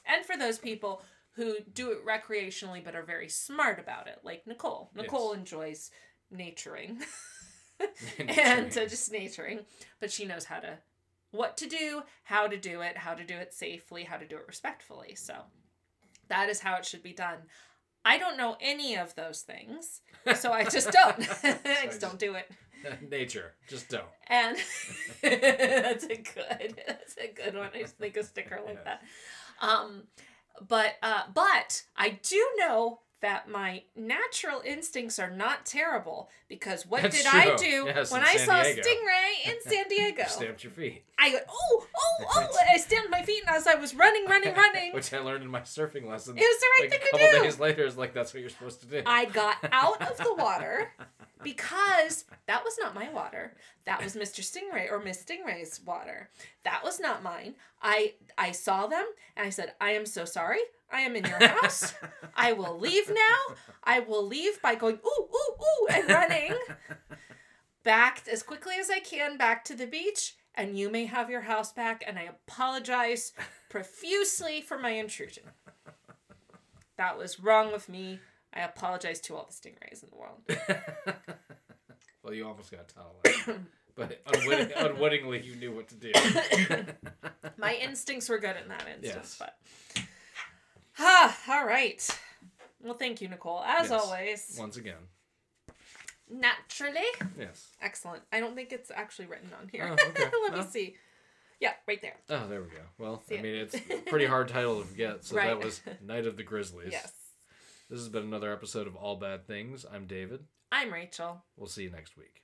and for those people who do it recreationally but are very smart about it, like Nicole. Nicole enjoys naturing and uh, just naturing, but she knows how to what to do, how to do it, how to do it safely, how to do it respectfully. So that is how it should be done. I don't know any of those things, so I just don't. I just don't do it. Nature. Just don't. And that's a good. That's a good one. I just think a sticker like Yeah. that. Um, but uh, but I do know that my natural instincts are not terrible because what That's did I do Yes, when I San saw Diego. a stingray in San Diego? You stamped your feet. I went, oh, oh, oh! I stamped my feet and as I was running, running, running. Which I learned in my surfing lesson. It was the right like thing a to couple days later, it's like that's what you're supposed to do. I got out of the water because that was not my water. That was Mr. Stingray or Miss Stingray's water. That was not mine. I I saw them and I said, "I am so sorry. I am in your house. I will leave now. I will leave by going ooh ooh ooh and running back as quickly as I can back to the beach." And you may have your house back, and I apologize profusely for my intrusion. That was wrong with me. I apologize to all the stingrays in the world. well, you almost got tunnel. but unwitting, unwittingly, you knew what to do. My instincts were good in that instance, Yes. but ah, all right. Well, thank you, Nicole. As Yes. always, Once again. naturally Yes. excellent. I don't think it's actually written on here. Oh, okay. Let me see. Yeah, right there. Oh, there we go. Well, See I it. mean, it's a pretty hard title to forget. So Right. that was Night of the Grizzlies. Yes. This has been another episode of All Bad Things. I'm David. I'm Rachel. We'll see you next week.